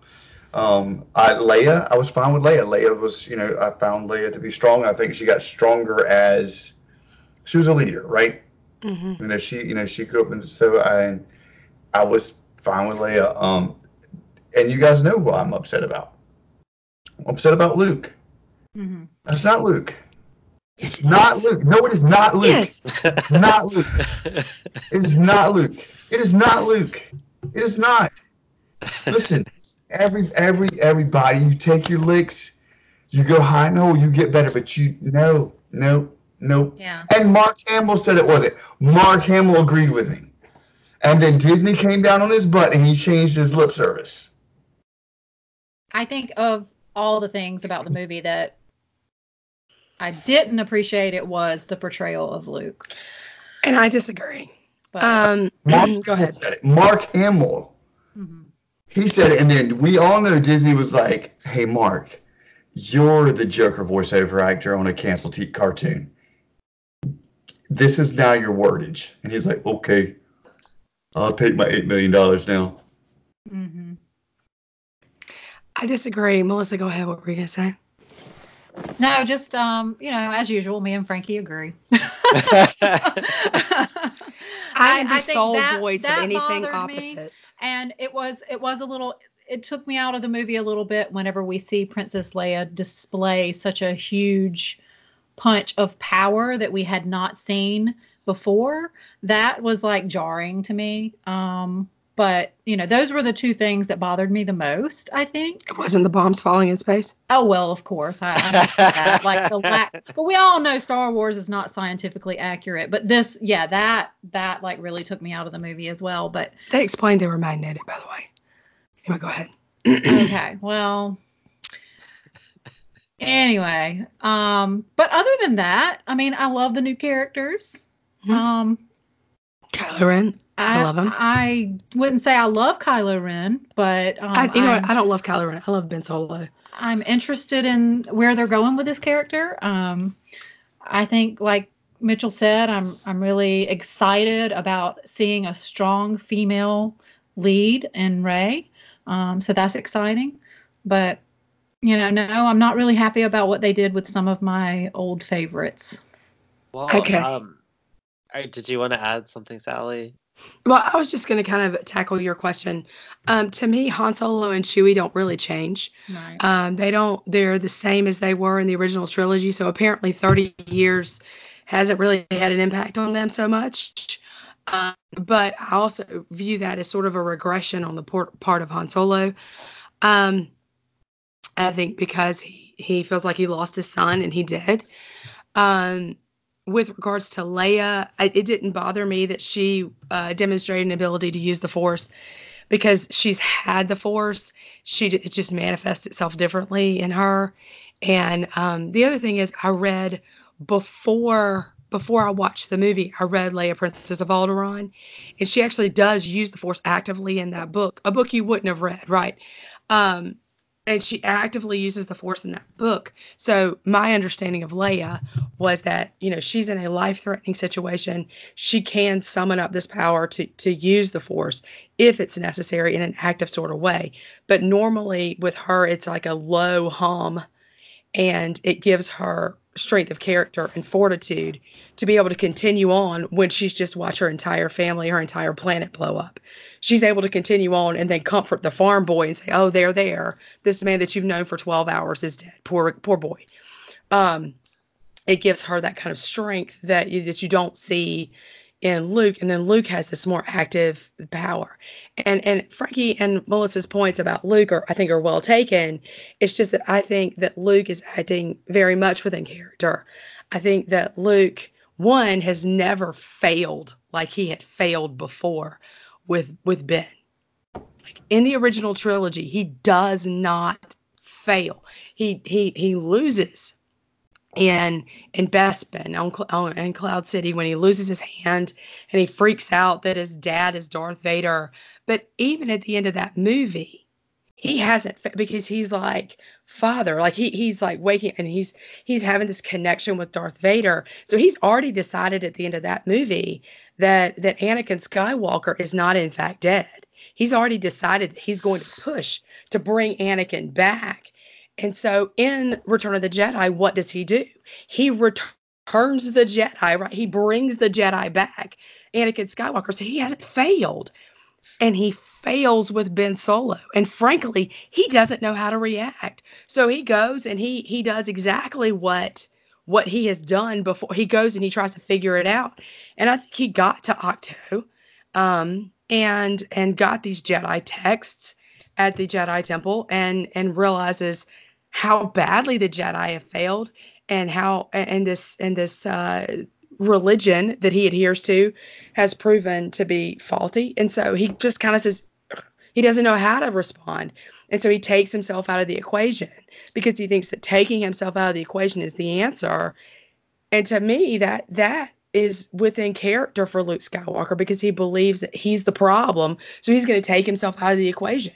Um, I, Leia, I was fine with Leia. Leia was, you know, I found Leia to be strong. I think she got stronger as she was a leader, right? Mm-hmm. You know, she, you know, she grew up, and so I, I was fine with Leia. Um, and you guys know who I'm upset about. I'm upset about Luke. Mm-hmm. That's not Luke. It's not Luke. No, it is not Luke. Yes. It's not Luke. It is not Luke. It is not Luke. It is not. Listen, every every everybody, you take your licks, you go high. No, you get better, but you no, no, no. Yeah. And Mark Hamill said it wasn't. Mark Hamill agreed with me. And then Disney came down on his butt and he changed his lip service. I think of all the things about the movie that I didn't appreciate it was the portrayal of Luke. And I disagree. But Um, Mark go ahead. Mark Hamill mhm. He said it, and then we all know Disney was like, "Hey, Mark, you're the Joker voiceover actor on a canceled t- cartoon. This is now your wordage." And he's like, "Okay, I'll take my eight million dollars now." Mhm. I disagree. Melissa, go ahead. What were you going to say? No, just um, you know, as usual, me and Frankie agree. I be I sole that- voice of anything bothered me. opposite. and it was it was a little it took me out of the movie a little bit whenever we see princess leia display such a huge punch of power that we had not seen before that was like jarring to me um but you know those were the two things that bothered me the most i think It wasn't the bombs falling in space. oh well of course i, I that like the lack but we all know star wars is not scientifically accurate but this yeah that that like really took me out of the movie as well but They explained they were magnetic, by the way. Anyway, go ahead. okay well anyway um but other than that i mean i love the new characters Mhm. um Kylo Ren. I love him. i wouldn't say i love kylo ren but um, I, you know I'm, what? I don't love Kylo Ren. I love Ben Solo. I'm interested in where they're going with this character um i think like mitchell said i'm i'm really excited about seeing a strong female lead in Rey um so that's exciting but you know, no, I'm not really happy about what they did with some of my old favorites. well, Okay. um, all right, did you want to add something, Sally? Well, I was just going to kind of tackle your question. Um, to me, Han Solo and Chewie don't really change. Right. Um, they don't. They're the same as they were in the original trilogy. So apparently, 30 years hasn't really had an impact on them so much. Um, but I also view that as sort of a regression on the por- part of Han Solo. Um, I think because he, he feels like he lost his son, and he did. Um, with regards to Leia, I, it didn't bother me that she uh, demonstrated an ability to use the Force because she's had the Force. She it just manifests itself differently in her. And um, the other thing is, I read before before I watched the movie, I read Leia, Princess of Alderaan, and she actually does use the Force actively in that book, a book you wouldn't have read, right? Um, and she actively uses the Force in that book. So my understanding of Leia was that you know she's in a life-threatening situation. She can summon up this power to to use the Force if it's necessary in an active sort of way. But normally with her, it's like a low hum, and it gives her strength of character and fortitude to be able to continue on when she's just watched her entire family, her entire planet blow up. She's able to continue on and then comfort the farm boy and say, "Oh, they're there. This man that you've known for 12 hours is dead. Poor, poor boy." Um, it gives her that kind of strength that you, that you don't see in Luke, and then Luke has this more active power. And and Frankie and Melissa's points about Luke are I think are well taken. It's just that I think that Luke is acting very much within character. I think that Luke one has never failed like he had failed before with with Ben. Like in the original trilogy, he does not fail. He he he loses and in Bespin on, on in Cloud City when he loses his hand and he freaks out that his dad is Darth Vader. But even at the end of that movie, he hasn't because he's like father like he he's like waking and he's he's having this connection with Darth Vader so he's already decided at the end of that movie that that Anakin Skywalker is not in fact dead he's already decided that he's going to push to bring Anakin back and so in Return of the Jedi what does he do he returns the Jedi right he brings the Jedi back Anakin Skywalker so he hasn't failed and he fails with Ben Solo. And frankly, he doesn't know how to react. So he goes and he he does exactly what what he has done before. He goes and he tries to figure it out. And I think he got to Ahch-To um, and and got these Jedi texts at the Jedi Temple and and realizes how badly the Jedi have failed and how and this and this uh, religion that he adheres to has proven to be faulty. And so he just kind of says, he doesn't know how to respond. And so he takes himself out of the equation because he thinks that taking himself out of the equation is the answer. And to me, that that is within character for Luke Skywalker because he believes that he's the problem. So he's going to take himself out of the equation.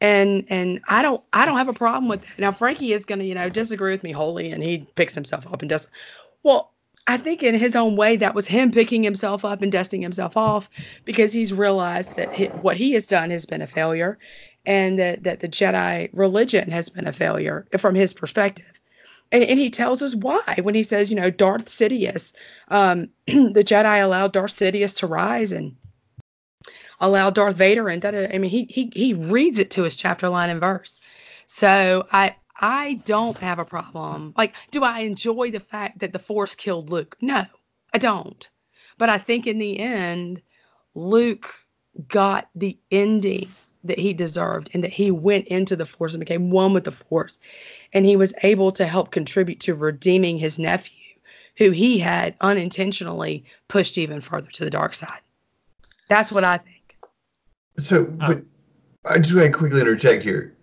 And and I don't I don't have a problem with that. Now Frankie is to, you know, disagree with me wholly and he picks himself up and does well, I think in his own way, that was him picking himself up and dusting himself off because he's realized that he, what he has done has been a failure and that, that the Jedi religion has been a failure from his perspective. And, and he tells us why when he says, you know, Darth Sidious, um, the Jedi allowed Darth Sidious to rise and allow Darth Vader and da, da. I mean, he, he, he reads it to us chapter line and verse. So I, I don't have a problem. Like, do I enjoy the fact that the Force killed Luke? No, I don't. But I think in the end, Luke got the ending that he deserved and that he went into the Force and became one with the Force. And he was able to help contribute to redeeming his nephew, who he had unintentionally pushed even further to the dark side. That's what I think. So, uh, but I just want to quickly interject here.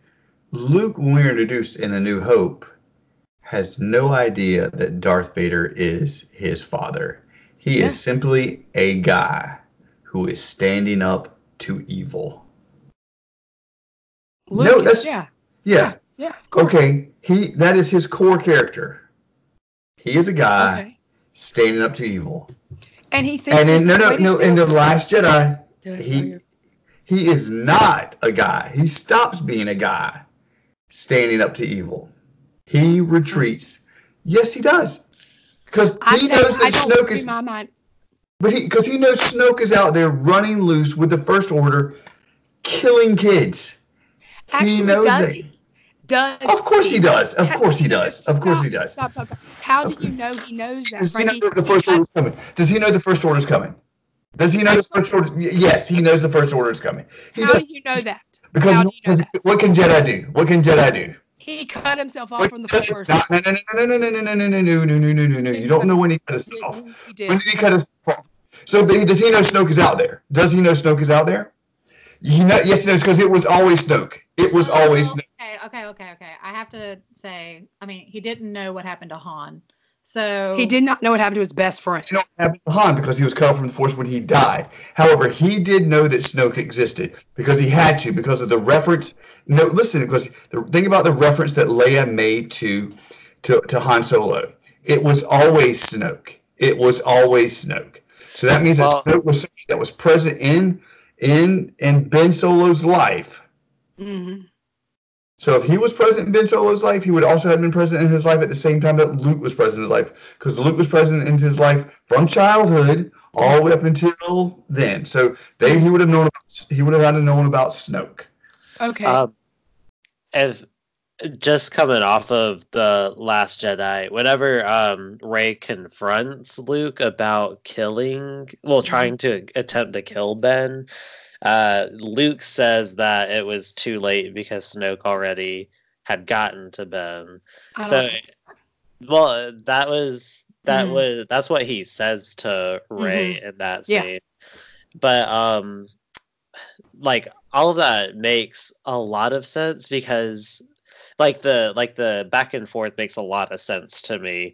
Luke, when we're introduced in A New Hope, has no idea that Darth Vader is his father. He yeah. is simply a guy who is standing up to evil. Luke no, that's yeah. Yeah. Yeah, Okay, he that is his core character. He is a guy okay. standing up to evil. And he thinks And in, no no no in the last Jedi, he he is not a guy. He stops being a guy standing up to evil. He retreats. Yes, he does. Because he knows that Snoke is. My mind. But he, because he knows Snoke is out there running loose with the First Order, killing kids. Actually, he knows does it. He? Does of course he, does. Of course he does. Of course he does. Stop, stop, stop. How do you know he knows that? Does he know the First Order is coming? Does he know the First Order is coming? Does he know the First Order? Yes, he knows the First Order is coming. He How does. do you know that? Because you know what can Jedi do? What can Jedi do? He cut himself off from the force. No, no, no, no, no, no, no, no, no, no, no, no, no, no, no. You don't know when he cut himself off. When did he cut himself off? So does he know Snoke is out there? Does he know Snoke is out there? You know, yes, he knows because it was always Snoke. It was always Snoke. Okay, okay, okay, okay. I have to say, I mean, he didn't know what happened to Han. So he did not know what happened to his best friend. He what happened to Han because he was cut off from the Force when he died. However, he did know that Snoke existed because he had to because of the reference. No, listen, because the thing about the reference that Leia made to to to Han Solo, it was always Snoke. It was always Snoke. So that means well, that Snoke was that was present in in in Ben Solo's life. Mm-hmm. So if he was present in Ben Solo's life, he would also have been present in his life at the same time that Luke was present in his life, because Luke was present in his life from childhood all the way up until then. So they he would have known he would have had to known about Snoke. Okay. Um, if just coming off of the Last Jedi, whenever um, Rey confronts Luke about killing, well, trying to attempt to kill Ben, uh, Luke says that it was too late because Snoke already had gotten to Ben. So, well, that was that mm-hmm. was that's what he says to Rey mm-hmm. in that scene. Yeah. But um, like all of that makes a lot of sense because like the like the back and forth makes a lot of sense to me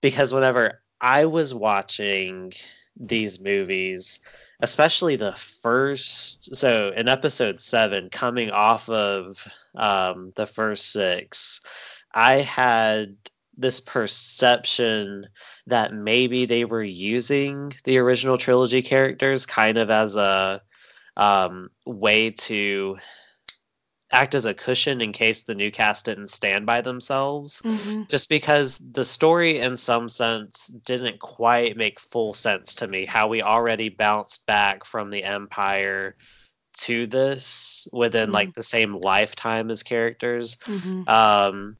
because whenever I was watching these movies especially the first so in episode 7 coming off of um the first 6 I had this perception that maybe they were using the original trilogy characters kind of as a um, way to act as a cushion in case the new cast didn't stand by themselves Mhm. just because the story in some sense didn't quite make full sense to me how we already bounced back from the empire to this within like the same lifetime as characters Mhm. um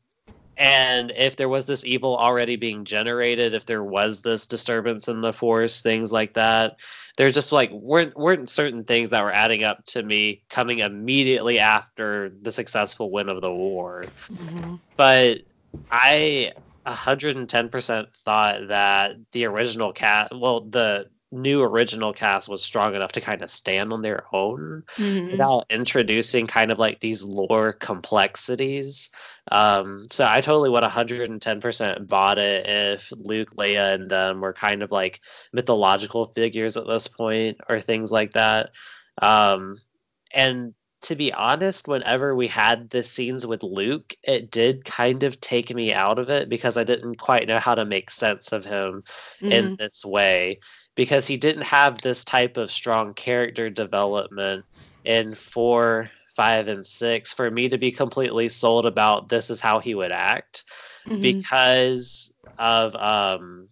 and if there was this evil already being generated if there was this disturbance in the force things like that there's just like weren't weren't certain things that were adding up to me coming immediately after the successful win of the war Mhm. but i 110% thought that the original cast well the new original cast was strong enough to kind of stand on their own Mhm. without introducing kind of like these lore complexities. Um, so I totally would 110% bought it if Luke, Leia, and them were kind of like mythological figures at this point or things like that. Um, and to be honest, whenever we had the scenes with Luke, it did kind of take me out of it because I didn't quite know how to make sense of him in Mhm. this way because he didn't have this type of strong character development in four, five, and six for me to be completely sold about this is how he would act Mhm. because of um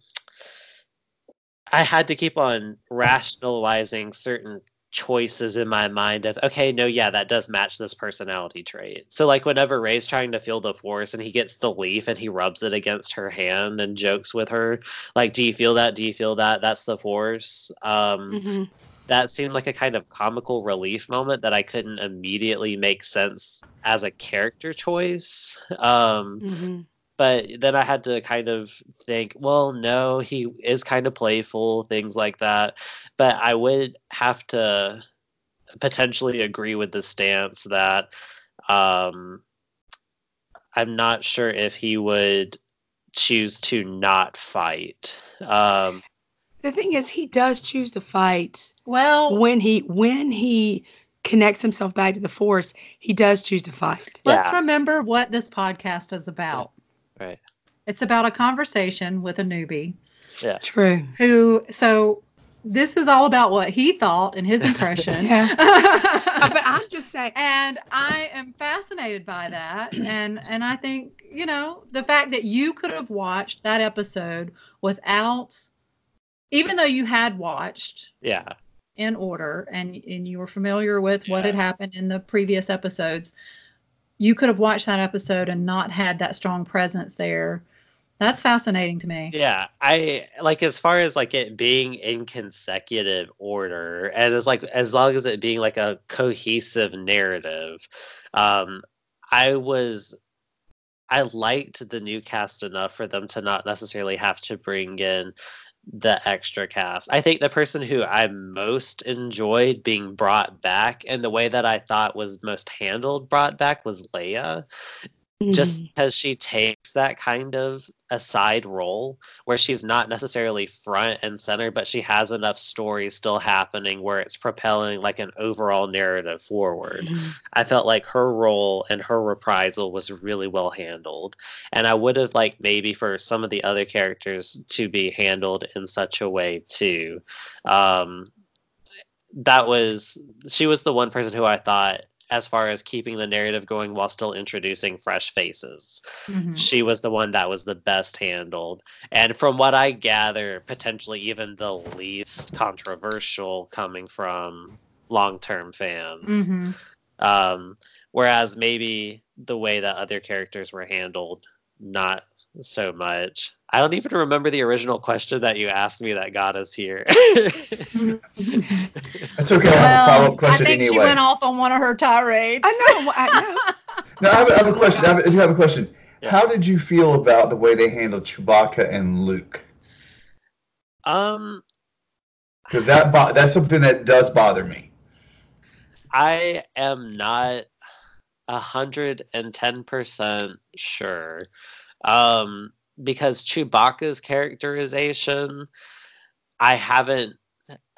I had to keep on rationalizing certain choices in my mind of okay no yeah that does match this personality trait. So like whenever Rey's trying to feel the force and he gets the leaf and he rubs it against her hand and jokes with her like do you feel that? Do you feel that? That's the force. Um Mhm. that seemed like a kind of comical relief moment that i couldn't immediately make sense as a character choice. Um Mhm. But then I had to kind of think, well, no, he is kind of playful, things like that. But I would have to potentially agree with the stance that um, I'm not sure if he would choose to not fight. Um, The thing is, he does choose to fight Well, when he when he connects himself back to the force. He does choose to fight. let's Yeah. remember what this podcast is about. Right. It's about a conversation with a newbie Yeah. True. who, so this is all about what he thought and his impression. Yeah. Uh, but I'm just saying. and I am fascinated by that. And and I think, you know, the fact that you could have watched that episode without even though you had watched Yeah. in order and and you were familiar with what had happened in the previous episodes you could have watched that episode and not had that strong presence there. That's fascinating to me. Yeah, I like as far as like it being in consecutive order, and as like as long as it being like a cohesive narrative, um, I was I liked the new cast enough for them to not necessarily have to bring in the extra cast. I think the person who I most enjoyed being brought back and the way that I thought was most handled brought back was Leia just Mhm. because she takes that kind of a side role where she's not necessarily front and center but she has enough stories still happening where it's propelling like an overall narrative forward Mhm. i felt like her role and her reprisal was really well handled and i would have liked maybe for some of the other characters to be handled in such a way too um that was she was the one person who i thought as far as keeping the narrative going while still introducing fresh faces Mhm. she was the one that was the best handled and from what i gather potentially even the least controversial coming from long-term fans Mhm. um, whereas maybe the way that other characters were handled not so much i don't even remember the original question that you asked me that got us here That's okay. I have a follow well up question i think anyway. she went off on one of her tirades I know. I know. No, I have, a- I have a question. I, have, a- I do have a question. Yeah. How did you feel about the way they handled Chewbacca and Luke? um Because that bo- that's something that does bother me. I am not a hundred and ten percent sure. Um because Chewbacca's characterization, I haven't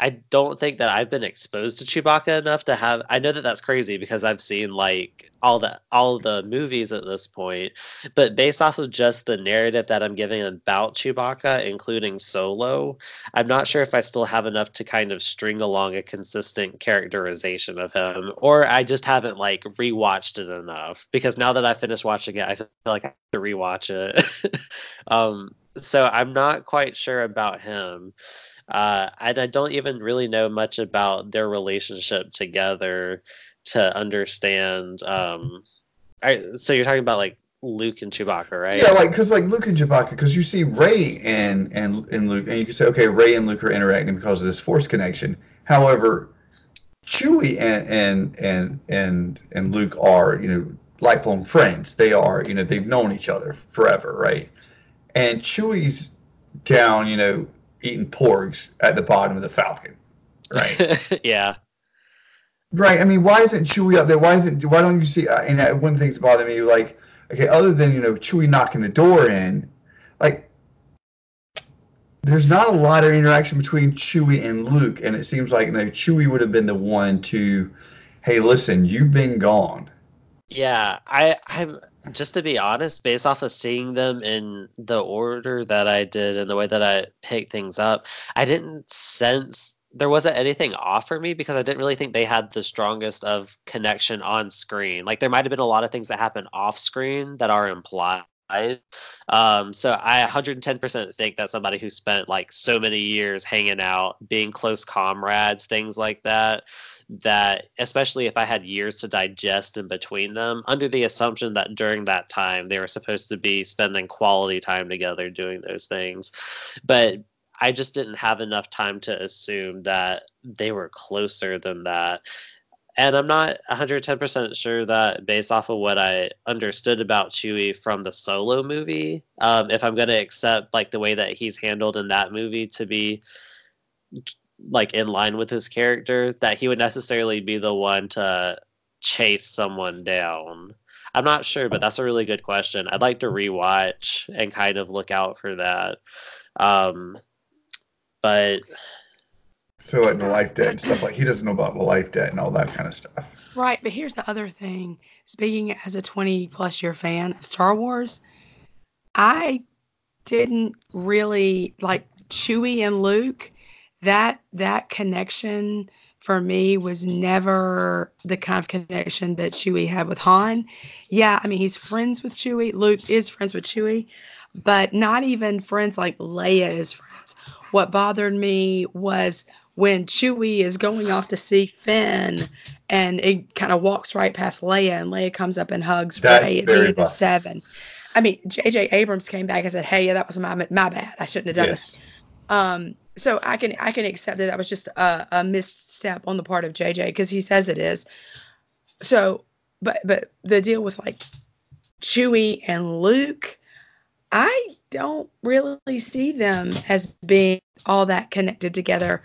I don't think that I've been exposed to Chewbacca enough to have. I know that that's crazy because I've seen like all the all the movies at this point, but based off of just the narrative that I'm giving about Chewbacca, including Solo, I'm not sure if I still have enough to kind of string along a consistent characterization of him, or I just haven't like rewatched it enough. Because now that I finished watching it, I feel like I have to rewatch it. um, so I'm not quite sure about him. Uh, and I don't even really know much about their relationship together to understand. Um, I, so you're talking about like Luke and Chewbacca, right? Yeah, like because like Luke and Chewbacca, because you see Rey and and and Luke, and you can say, okay, Rey and Luke are interacting because of this Force connection. However, Chewie and and and and and Luke are you know lifelong friends. They are you know they've known each other forever, right? And Chewie's down, you know, eating porgs at the bottom of the Falcon, right? yeah. Right. I mean, why isn't Chewie up there? Why isn't? Why don't you see? Uh, and uh, one thing's bothering me, like, okay, other than you know Chewie knocking the door in, like, there's not a lot of interaction between Chewie and Luke, and it seems like you know, Chewie would have been the one to, hey, listen, you've been gone. Yeah, I I'm just to be honest, based off of seeing them in the order that I did and the way that I picked things up, I didn't sense there wasn't anything off for me because I didn't really think they had the strongest of connection on screen. Like there might have been a lot of things that happen off screen that are implied. Um, so I 110% think that somebody who spent like so many years hanging out, being close comrades, things like that, that especially if I had years to digest in between them, under the assumption that during that time they were supposed to be spending quality time together doing those things. But I just didn't have enough time to assume that they were closer than that. And I'm not 110% sure that, based off of what I understood about Chewie from the solo movie, um, if I'm going to accept like the way that he's handled in that movie to be like in line with his character that he would necessarily be the one to chase someone down. I'm not sure, but that's a really good question. I'd like to rewatch and kind of look out for that. Um, but so like the life debt and stuff like he doesn't know about the life debt and all that kind of stuff. Right, but here's the other thing. Speaking as a 20 plus year fan of Star Wars, I didn't really like Chewie and Luke that that connection for me was never the kind of connection that Chewie had with Han. Yeah, I mean he's friends with Chewie. Luke is friends with Chewie, but not even friends like Leia is friends. What bothered me was when Chewie is going off to see Finn and it kind of walks right past Leia and Leia comes up and hugs That's Rey at the end of seven. I mean, J.J. Abrams came back and said, "Hey, yeah, that was my my bad. I shouldn't have done yes. it." Um, so I can I can accept that that was just a, a misstep on the part of JJ because he says it is. So, but but the deal with like Chewie and Luke, I don't really see them as being all that connected together.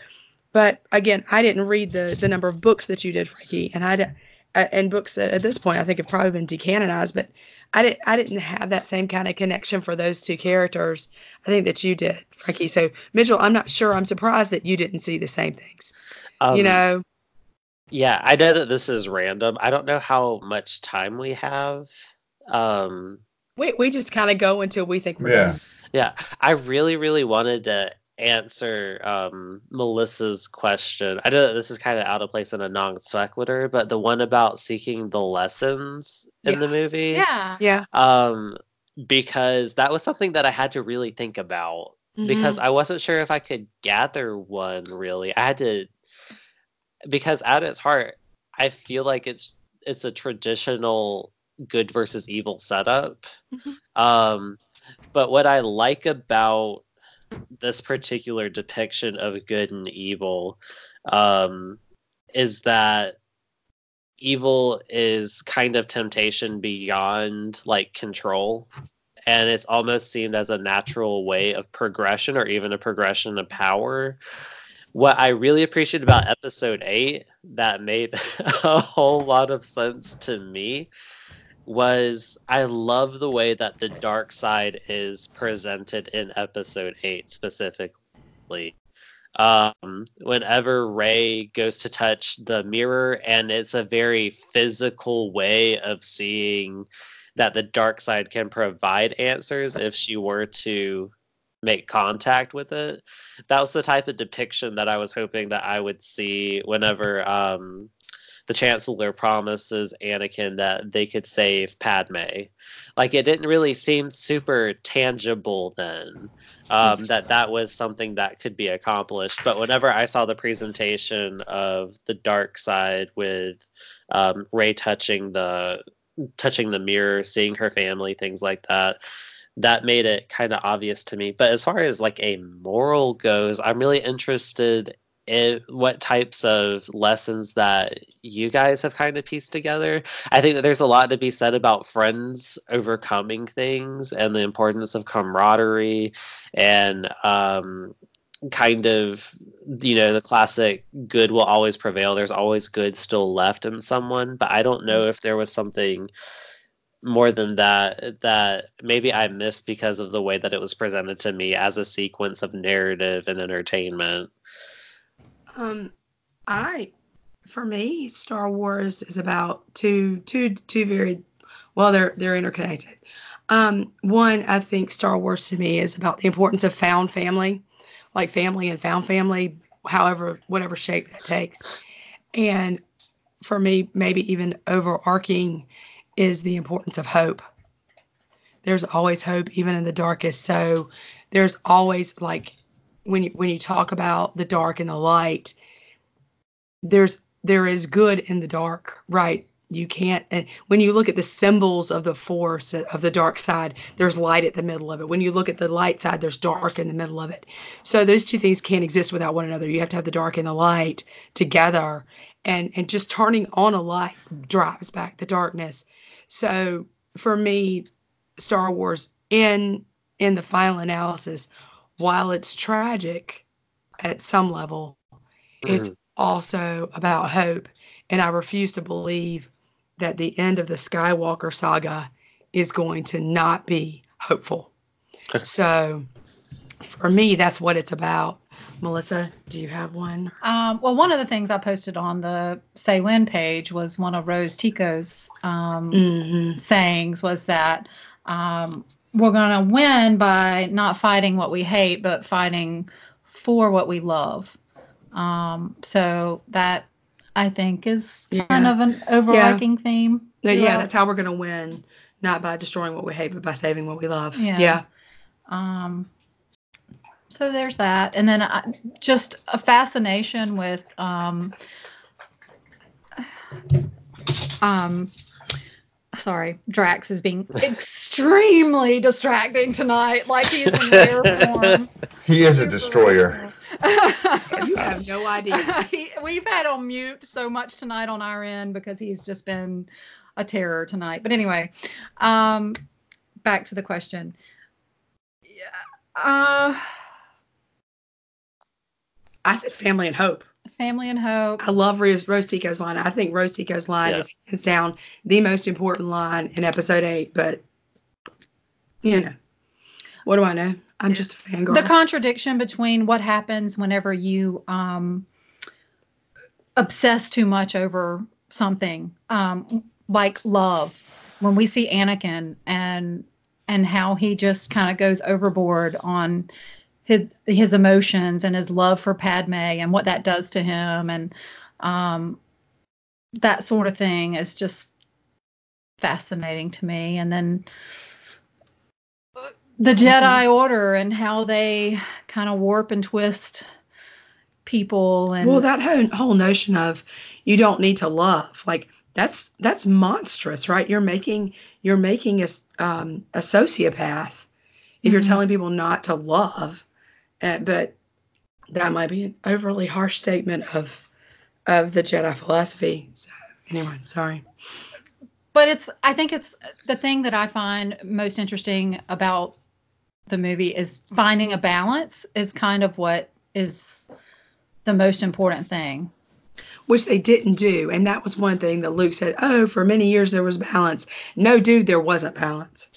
But again, I didn't read the the number of books that you did, Frankie, and I uh, and books that at this point I think have probably been decanonized. But I didn't I didn't have that same kind of connection for those two characters. I think that you did, Frankie. So Mitchell, I'm not sure. I'm surprised that you didn't see the same things. Um, you know. Yeah, I know that this is random. I don't know how much time we have. Um, we we just kind of go until we think we're yeah. done. Yeah, I really really wanted to answer um, Melissa's question. I know that this is kind of out of place in a non sequitur, but the one about seeking the lessons in yeah. the movie. Yeah. Yeah. Um, because that was something that I had to really think about mm-hmm. because I wasn't sure if I could gather one really. I had to because at its heart, I feel like it's it's a traditional good versus evil setup. Mm-hmm. Um, but what I like about this particular depiction of good and evil um, is that evil is kind of temptation beyond like control. And it's almost seen as a natural way of progression or even a progression of power. What i really appreciate about episode 8 that made a whole lot of sense to me was I love the way that the dark side is presented in episode 8 specifically. um, whenever Rey goes to touch the mirror, and it's a very physical way of seeing that the dark side can provide answers if she were to make contact with it. That was the type of depiction that I was hoping that I would see whenever um, the Chancellor promises Anakin that they could save Padme. Like it didn't really seem super tangible then um, that that was something that could be accomplished. But whenever I saw the presentation of the dark side with um, Rey touching the touching the mirror, seeing her family, things like that, that made it kind of obvious to me. But as far as like a moral goes, I'm really interested it, what types of lessons that you guys have kind of pieced together. I think that there's a lot to be said about friends overcoming things and the importance of camaraderie and um, kind of you know the classic good will always prevail there's always good still left in someone but i don't know if there was something more than that that maybe i missed because of the way that it was presented to me as a sequence of narrative and entertainment um, I, for me, Star Wars is about two, two, two very, well, they're they're interconnected. Um, one, I think Star Wars to me is about the importance of found family, like family and found family, however, whatever shape that takes. And for me, maybe even overarching is the importance of hope. There's always hope, even in the darkest. So there's always like when you when you talk about the dark and the light there's there is good in the dark right? You can't and when you look at the symbols of the force of the dark side there's light at the middle of it. When you look at the light side there's dark in the middle of it. So those two things can't exist without one another. You have to have the dark and the light together and and just turning on a light drives back the darkness. So for me star wars in in the final analysis while it's tragic at some level, mm-hmm. it's also about hope. And I refuse to believe that the end of the Skywalker saga is going to not be hopeful. so for me, that's what it's about. Melissa, do you have one? Um, well, one of the things I posted on the Say When page was one of Rose Tico's um, mm-hmm. sayings was that um, we're going to win by not fighting what we hate, but fighting for what we love. Um, so that I think is yeah. kind of an overarching yeah. theme. Yeah, that's how we're going to win, not by destroying what we hate, but by saving what we love. Yeah. yeah. Um, so there's that, and then I, just a fascination with um, um, sorry, Drax is being extremely distracting tonight. Like he's in rare form. He is a destroyer. you have no idea. he, we've had on mute so much tonight on our end because he's just been a terror tonight. But anyway, um, back to the question. Yeah. Uh, I said family and hope. Family and Hope. I love Rose, Rose Tico's line. I think Rose Tico's line yeah. is hands down the most important line in episode eight. But you know, what do I know? I'm just a fangirl. The contradiction between what happens whenever you um, obsess too much over something, um, like love. When we see Anakin and and how he just kind of goes overboard on his his emotions and his love for Padme and what that does to him and um, that sort of thing is just fascinating to me. And then the Jedi mm-hmm. Order and how they kind of warp and twist people and well that whole, whole notion of you don't need to love like that's that's monstrous right you're making you're making a, um, a sociopath if mm-hmm. you're telling people not to love uh, but that might be an overly harsh statement of of the Jedi philosophy. So anyway, sorry. But it's I think it's the thing that I find most interesting about the movie is finding a balance is kind of what is the most important thing. Which they didn't do. And that was one thing that Luke said, Oh, for many years there was balance. No, dude, there wasn't balance.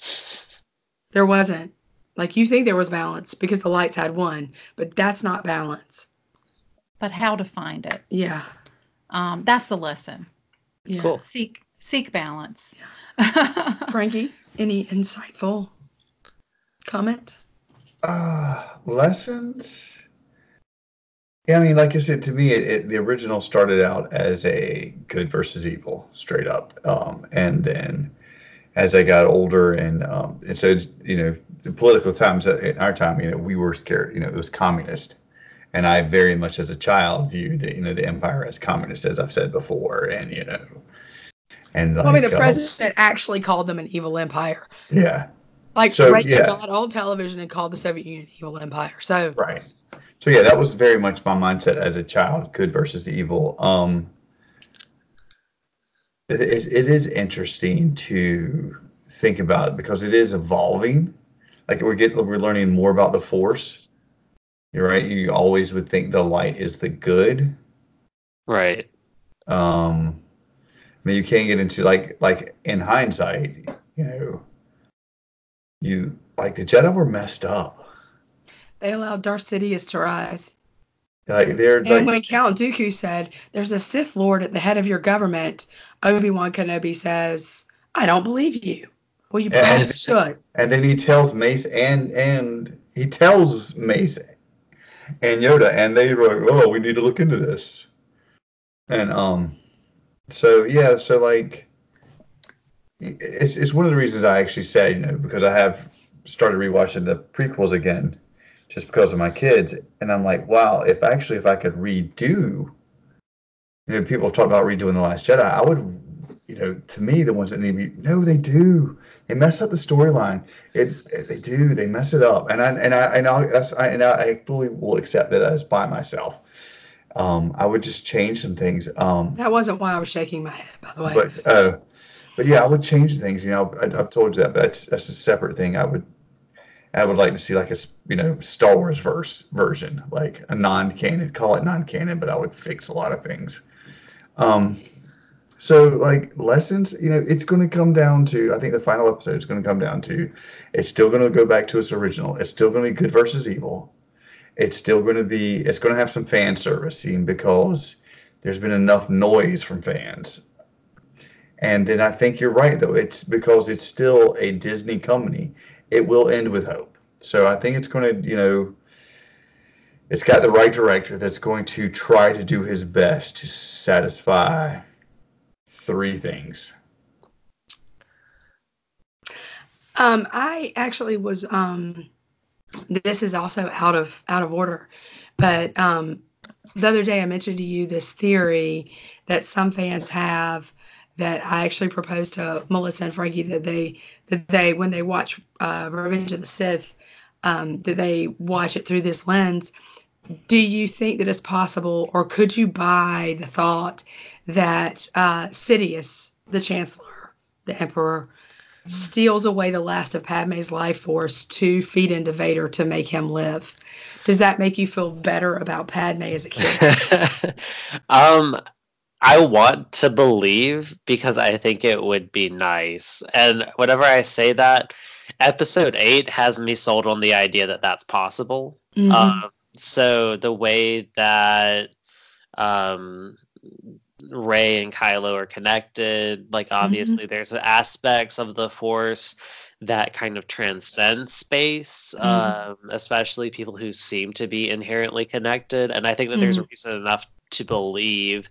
There wasn't. Like you think there was balance because the lights had won, but that's not balance. but how to find it. Yeah. Um, that's the lesson. Yeah. Cool. Seek seek balance. Frankie, any insightful comment? Uh, lessons. Yeah, I mean, like I said, to me, it, it, the original started out as a good versus evil, straight up, um, and then as I got older, and um, and so you know, the political times in our time, you know, we were scared. You know, it was communist, and I very much as a child viewed the you know the empire as communist, as I've said before, and you know, and like, I mean, the uh, president actually called them an evil empire. yeah, Like So, Reagan yeah. got on television and called the Soviet Union evil empire. So Right. So yeah, that was very much my mindset as a child, good versus evil. Um, it, it is interesting to think about because it is evolving. Like we're getting, we're learning more about the force. You're right. You always would think the light is the good. Right. Um, I mean, you can't get into like like in hindsight, you know, you like the Jedi were messed up. they allowed Darth Sidious to rise. Like they're And like when Count Dooku said, "There's a Sith Lord at the head of your government," Obi Wan Kenobi says, "I don't believe you." Well, you And- probably should. And then he tells Mace and and he tells Mace and Yoda, and they were like, "Oh, we need to look into this." And um, so yeah, so like, it's it's one of the reasons I actually said, you know, because I have started rewatching the prequels again, just because of my kids, and I'm like, wow, if actually if I could redo, you know, people talk about redoing the Last Jedi, I would. You know, to me, the ones that need to be no, they do. They mess up the storyline. It, it- they do. They mess it up, and I and I and I, that's, I and I, fully will accept that as by myself. Um, I would just change some things. Um, That wasn't why I was shaking my head, by the way. but uh, but yeah, I would change things. You know, I, I've told you that, but that's that's a separate thing. I would I would like to see like a you know Star Wars verse version, like a non-canon. Call it non-canon, but I would fix a lot of things. Um, so like lessons, you know, it's going to come down to. I think the final episode is going to come down to. It's still going to go back to its original. It's still going to be good versus evil. It's still going to be. It's going to have some fan servicing because there's been enough noise from fans. And then I think you're right, though. It's because it's still a Disney company. It will end with hope. So I think it's going to, you know, it's got the right director that's going to try to do his best to satisfy three things. Um, I actually was. Um, this is also out of out of order, but um, the other day I mentioned to you this theory that some fans have that I actually proposed to Melissa and Frankie that they that they when they watch uh, Revenge of the Sith um, that they watch it through this lens. Do you think that it's possible, or could you buy the thought that uh, Sidious, the Chancellor, the Emperor, steals away the last of Padme's life force to feed into Vader to make him live? Does that make you feel better about Padme as a kid? um I want to believe because I think it would be nice. And whenever I say that, episode 8 has me sold on the idea that that's possible. Mhm. Um, so the way that um, Rey and Kylo are connected, like obviously there's aspects of the Force that kind of transcend space, Mhm. um, especially people who seem to be inherently connected. And I think that there's reason enough to believe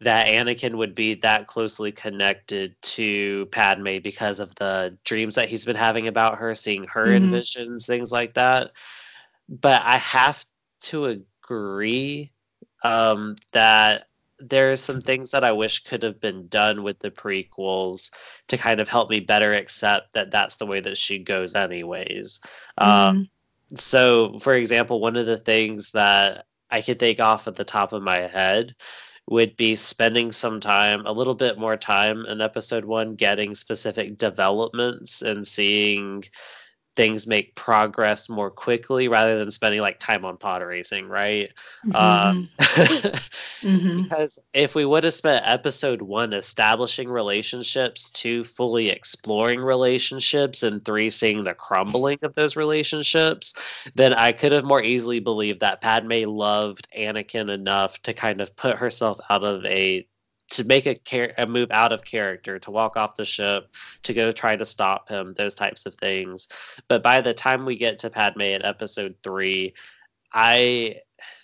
that Anakin would be that closely connected to Padme because of the dreams that he's been having about her, seeing her in Mhm. visions, things like that but I have to agree um, that there's some things that I wish could have been done with the prequels to kind of help me better accept that that's the way that she goes, anyways. Um, Mhm. so, for example, one of the things that I could think off at the top of my head would be spending some time, a little bit more time in episode one, getting specific developments and seeing things make progress more quickly rather than spending like time on pod racing, right? Mhm. Um, Mhm. because if we would have spent episode one establishing relationships, two fully exploring relationships, and three seeing the crumbling of those relationships, then I could have more easily believed that Padme loved Anakin enough to kind of put herself out of a to make a, a move out of character, to walk off the ship, to go try to stop him, those types of things. But by the time we get to Padme in episode three, I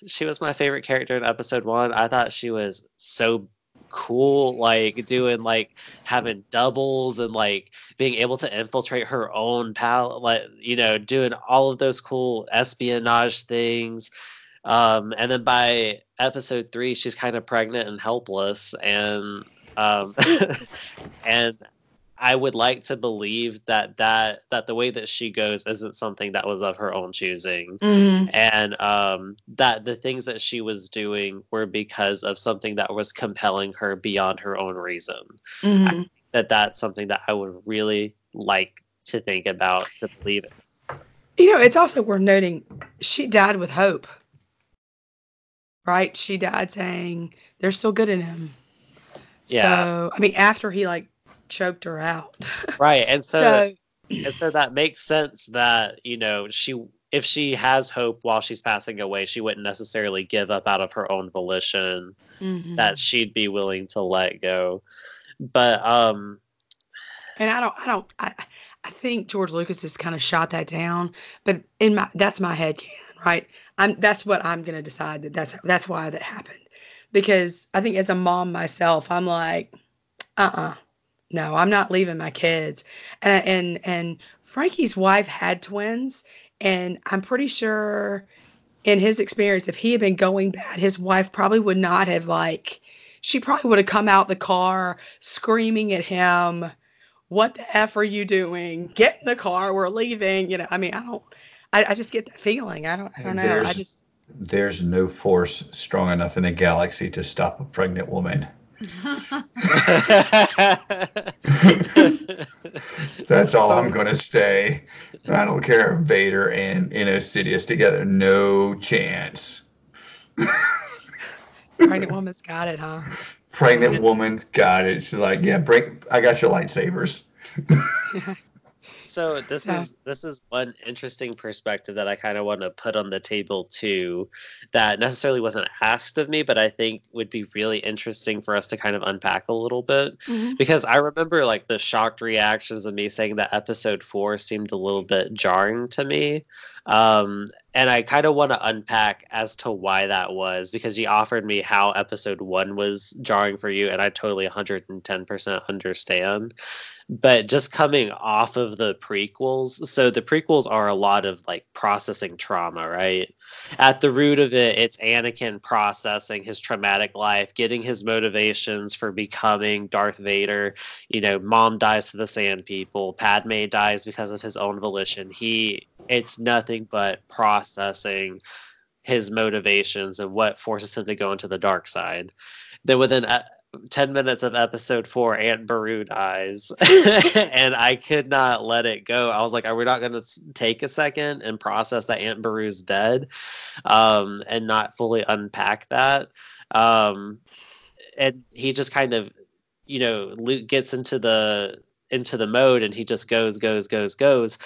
she was my favorite character in episode one. I thought she was so cool, like doing like having doubles and like being able to infiltrate her own pal, like you know, doing all of those cool espionage things. Um, and then by episode three, she's kind of pregnant and helpless, and um, and I would like to believe that that that the way that she goes isn't something that was of her own choosing, Mhm. and um, that the things that she was doing were because of something that was compelling her beyond her own reason. Mhm. That that's something that I would really like to think about to believe it. You know, it's also worth noting she died with hope. Right? She died saying there's still good in him. Yeah. So, I mean, after he like choked her out. Right, and so So, and so that makes sense that you know she if she has hope while she's passing away she wouldn't necessarily give up out of her own volition mhm. that she'd be willing to let go but um and I don't, I don't, I, I think George Lucas has kind of shot that down, but in my, that's my head canon, right? I'm, that's what I'm to decide that that's, that's why that happened. Because I think as a mom myself, I'm like, uh-uh, no, I'm not leaving my kids. And, and, and Frankie's wife had twins and I'm pretty sure in his experience, if he had been going bad, his wife probably would not have like, she probably would have come out the car screaming at him, what the F are you doing? Get in the car. We're leaving. You know, I mean, I don't, I, I just get that feeling. I don't, I don't know. I There's- just, There's no force strong enough in the galaxy to stop a pregnant woman. That's all I'm going to say. I don't care if Vader and Insidious together. No chance. pregnant woman's got it, huh? Pregnant woman's got it. She's like, yeah, break. I got your lightsabers. So this Yeah. is this is one interesting perspective that I kind of want to put on the table too that necessarily wasn't asked of me but I think would be really interesting for us to kind of unpack a little bit Mhm. because I remember like the shocked reactions of me saying that episode 4 seemed a little bit jarring to me um and I kind of want to unpack as to why that was because you offered me how episode 1 was jarring for you and I totally 110% understand. But just coming off of the prequels so the prequels are a lot of like processing trauma right? At the root of it it's anakin processing his traumatic life getting his motivations for becoming darth vader. You know mom dies to the sand people padme dies because of his own volition. He it's nothing but processing his motivations and what forces him to go into the dark side then within uh, 10 minutes of episode four, Aunt Beru dies. and I could not let it go. I was like, are we not going to take a second and process that Aunt Beru's dead um, and not fully unpack that? Um, and he just kind of, you know, Luke gets into the into the mode and he just goes goes goes goes.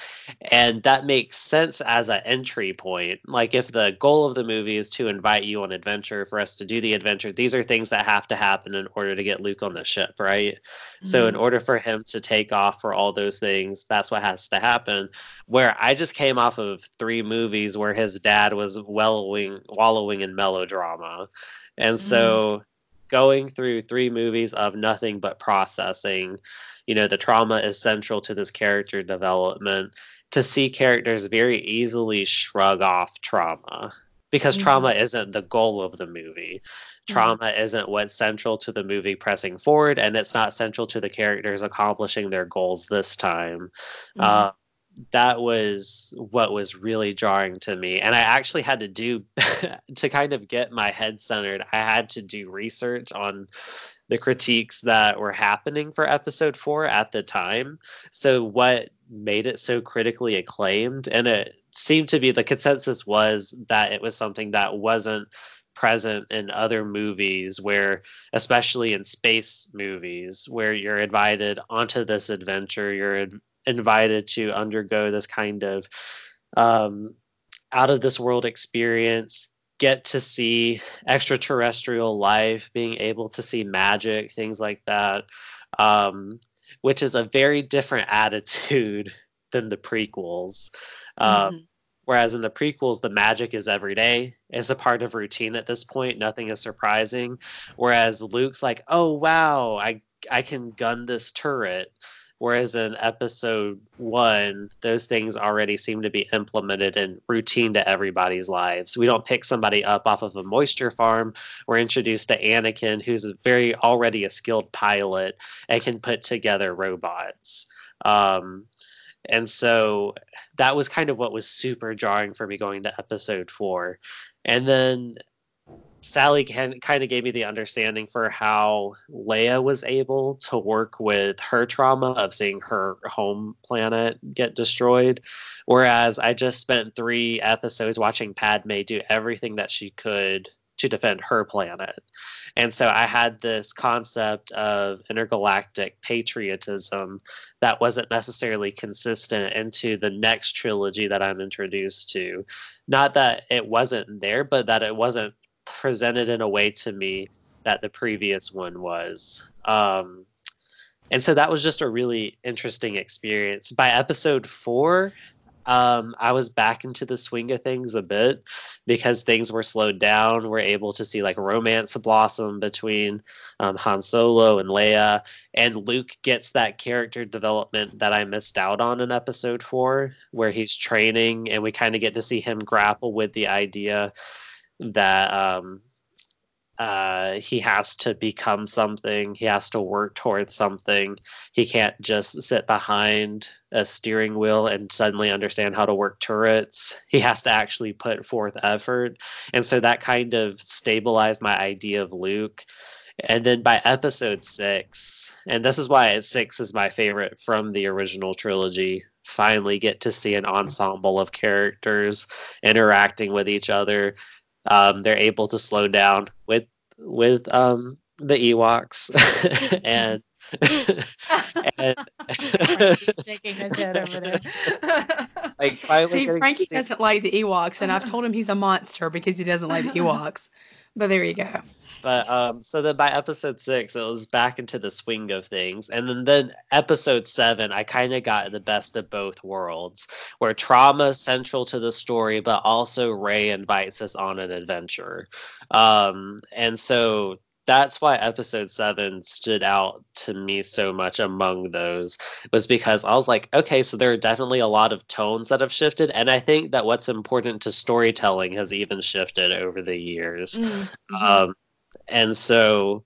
And that makes sense as an entry point. Like if the goal of the movie is to invite you on adventure for us to do the adventure these are things that have to happen in order to get luke on the ship right? So in Mhm. order for him to take off for all those things that's what has to happen. Where i just came off of three movies where his dad was wallowing wallowing in melodrama. And so going through three movies of nothing but processing you know the trauma is central to this character development to see characters very easily shrug off trauma because Mhm. trauma isn't the goal of the movie trauma isn't what's central to the movie pressing forward and it's not central to the characters accomplishing their goals this time Mhm. uh, that was what was really jarring to me and i actually had to do to kind of get my head centered i had to do research on the critiques that were happening for episode four at the time. So, what made it so critically acclaimed? And it seemed to be the consensus was that it was something that wasn't present in other movies where especially in space movies where you're invited onto this adventure you're invited to undergo this kind of um, out of this world experience get to see extraterrestrial life being able to see magic things like that um, which is a very different attitude than the prequels. Um, mm-hmm. whereas in the prequels the magic is every day it's a part of routine at this point nothing is surprising. Whereas luke's like oh wow i i can gun this turret Whereas in episode one, those things already seem to be implemented and routine to everybody's lives. We don't pick somebody up off of a moisture farm. We're introduced to Anakin, who's very already a skilled pilot and can put together robots. Um, and so that was kind of what was super jarring for me going to episode four. And then Sally can, kind of gave me the understanding for how Leia was able to work with her trauma of seeing her home planet get destroyed. Whereas I just spent three episodes watching Padme do everything that she could to defend her planet. And so I had this concept of intergalactic patriotism that wasn't necessarily consistent into the next trilogy that I'm introduced to. Not that it wasn't there, but that it wasn't presented in a way to me that the previous one was. Um, and so that was just a really interesting experience. By episode four, um, I was back into the swing of things a bit because things were slowed down. We're able to see like romance blossom between um, Han Solo and Leia, and Luke gets that character development that I missed out on in episode four, where he's training, and we kind of get to see him grapple with the idea that um, uh, he has to become something. He has to work towards something. He can't just sit behind a steering wheel and suddenly understand how to work turrets. He has to actually put forth effort. And so that kind of stabilized my idea of Luke. And then by episode six, and this is why six is my favorite from the original trilogy, finally get to see an ensemble of characters interacting with each other um, they're able to slow down with with um, the Ewoks and. and shaking his head over there. like See, Frankie doesn't like the Ewoks, and I've told him he's a monster because he doesn't like the Ewoks. But there you go. But um, so then by episode six, it was back into the swing of things, and then then episode seven, I kind of got the best of both worlds, where trauma is central to the story, but also Rey invites us on an adventure, um, and so that's why episode seven stood out to me so much among those was because I was like, okay, so there are definitely a lot of tones that have shifted. And I think that what's important to storytelling has even shifted over the years. Mm-hmm. Um, and so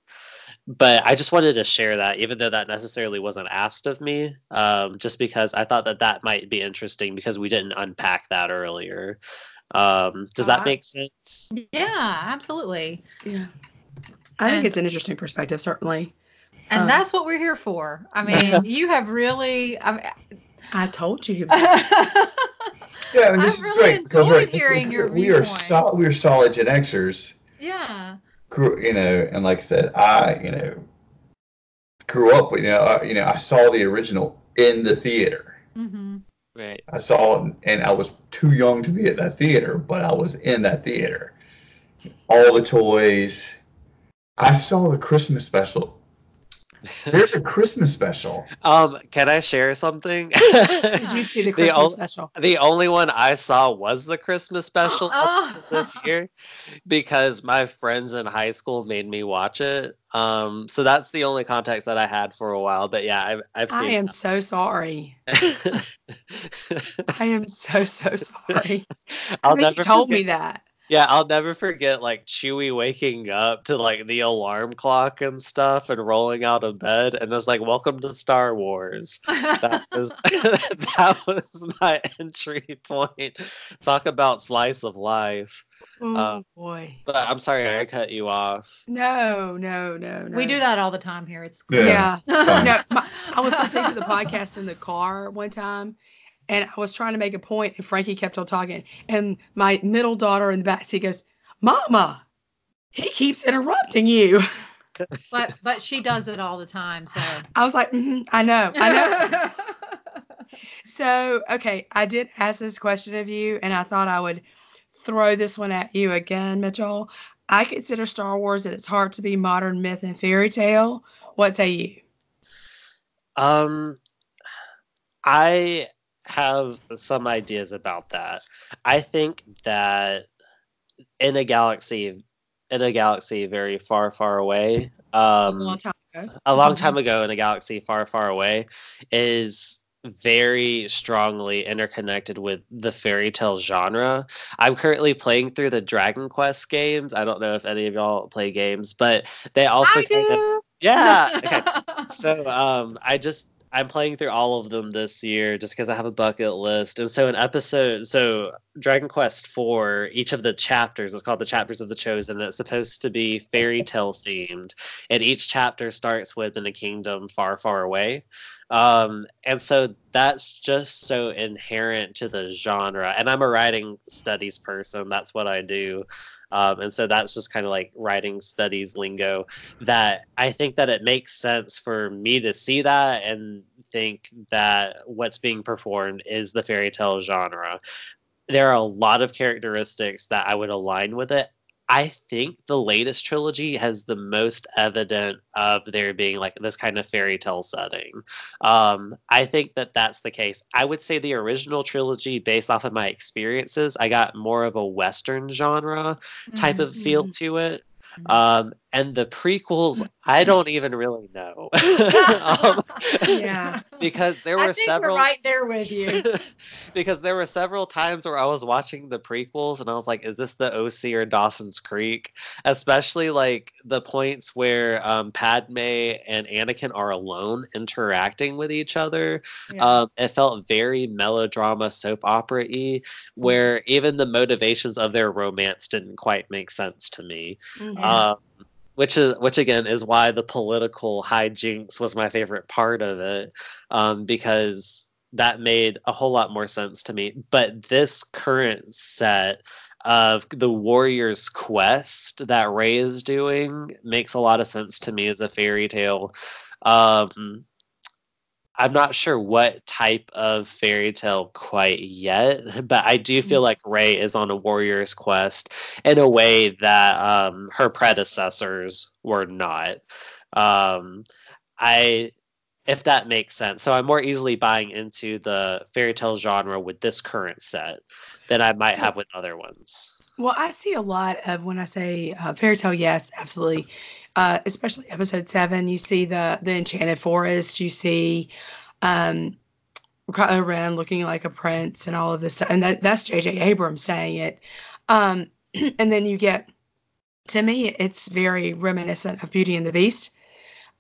but I just wanted to share that, even though that necessarily wasn't asked of me, um, just because I thought that that might be interesting because we didn't unpack that earlier. Um, does that uh, make sense? Yeah, absolutely. Yeah, I and, think it's an interesting perspective, certainly. And um, that's what we're here for. I mean, you have really. I, mean, I told you. yeah, and this I is really great because right, hearing your we are solid. We are solid Gen Xers. Yeah grew, you know, and like I said, I, you know, grew up with, you know, I, you know, I saw the original in the theater. Mm-hmm. Right. I saw it, and I was too young to be at that theater, but I was in that theater. All the toys. I saw the Christmas special there's a Christmas special. Um, can I share something? Did you see the Christmas the special? The only one I saw was the Christmas special oh. this year because my friends in high school made me watch it. Um, so that's the only context that I had for a while. But yeah, I've, I've seen. I am that. so sorry. I am so so sorry. I'll never you told forget. me that. Yeah, I'll never forget like Chewie waking up to like the alarm clock and stuff and rolling out of bed and it's like welcome to Star Wars. That was that was my entry point. Talk about slice of life. Oh Uh, boy. But I'm sorry I cut you off. No, no, no, no. we do that all the time here. It's Yeah. Yeah. No, my, I was listening to the podcast in the car one time, and I was trying to make a point, and Frankie kept on talking, and my middle daughter in the back seat goes, "Mama, he keeps interrupting you." but but she does it all the time. So I was like, "Mhm, "I know, I know." so, okay, I did ask this question of you, and I thought I would throw this one at you again, Mitchell. I consider Star Wars at its heart to be modern myth and fairy tale. What say you? Um, I have some ideas about that. I think that in a galaxy, in a galaxy very far, far away, A um, long time ago. a long time ago in a galaxy far, far away, is very strongly interconnected with the fairy tale genre. I'm currently playing through the Dragon Quest games. I don't know if any of y'all play games, but they also I kind of do. yeah. Okay so um i just i'm playing through all of them this year just because i have a bucket list and so an episode so dragon quest 4 each of the chapters is called the chapters of the chosen and it's supposed to be fairy tale themed and each chapter starts with in a kingdom far far away. Um and so that's just so inherent to the genre and i'm a writing studies person that's what i do um, and so that's just kind of like writing studies lingo that I think that it makes sense for me to see that and think that what's being performed is the fairy tale genre. There are a lot of characteristics that I would align with it. I think the latest trilogy has the most evident of there being like this kind of fairy tale setting. Um, I think that that's the case. I would say the original trilogy, based off of my experiences, I got more of a Western genre type of feel to it. Mhm. Um, and the prequels, I don't even really know. um, Yeah. because there I were think several we're right there with you. because there were several times where I was watching the prequels and I was like, is this the OC or Dawson's Creek? Especially like the points where um, Padme and Anakin are alone interacting with each other. Yeah. Um, it felt very melodrama soap opera y, where even the motivations of their romance didn't quite make sense to me. Mhm. Which is which again is why the political hijinks was my favorite part of it, um, because that made a whole lot more sense to me. But this current set of the Warrior's Quest that Rey is doing makes a lot of sense to me as a fairy tale. Um, I'm not sure what type of fairy tale quite yet, but I do feel like Rey is on a warrior's quest in a way that um, her predecessors were not. Um, I, if that makes sense. So I'm more easily buying into the fairy tale genre with this current set than I might have with other ones. Well, I see a lot of when I say uh, fairy tale, yes, absolutely. Uh, especially episode seven, you see the the enchanted forest, you see um, Kylo Ren looking like a prince, and all of this, and that that's J.J. Abrams saying it. Um, and then you get, to me, it's very reminiscent of Beauty and the Beast.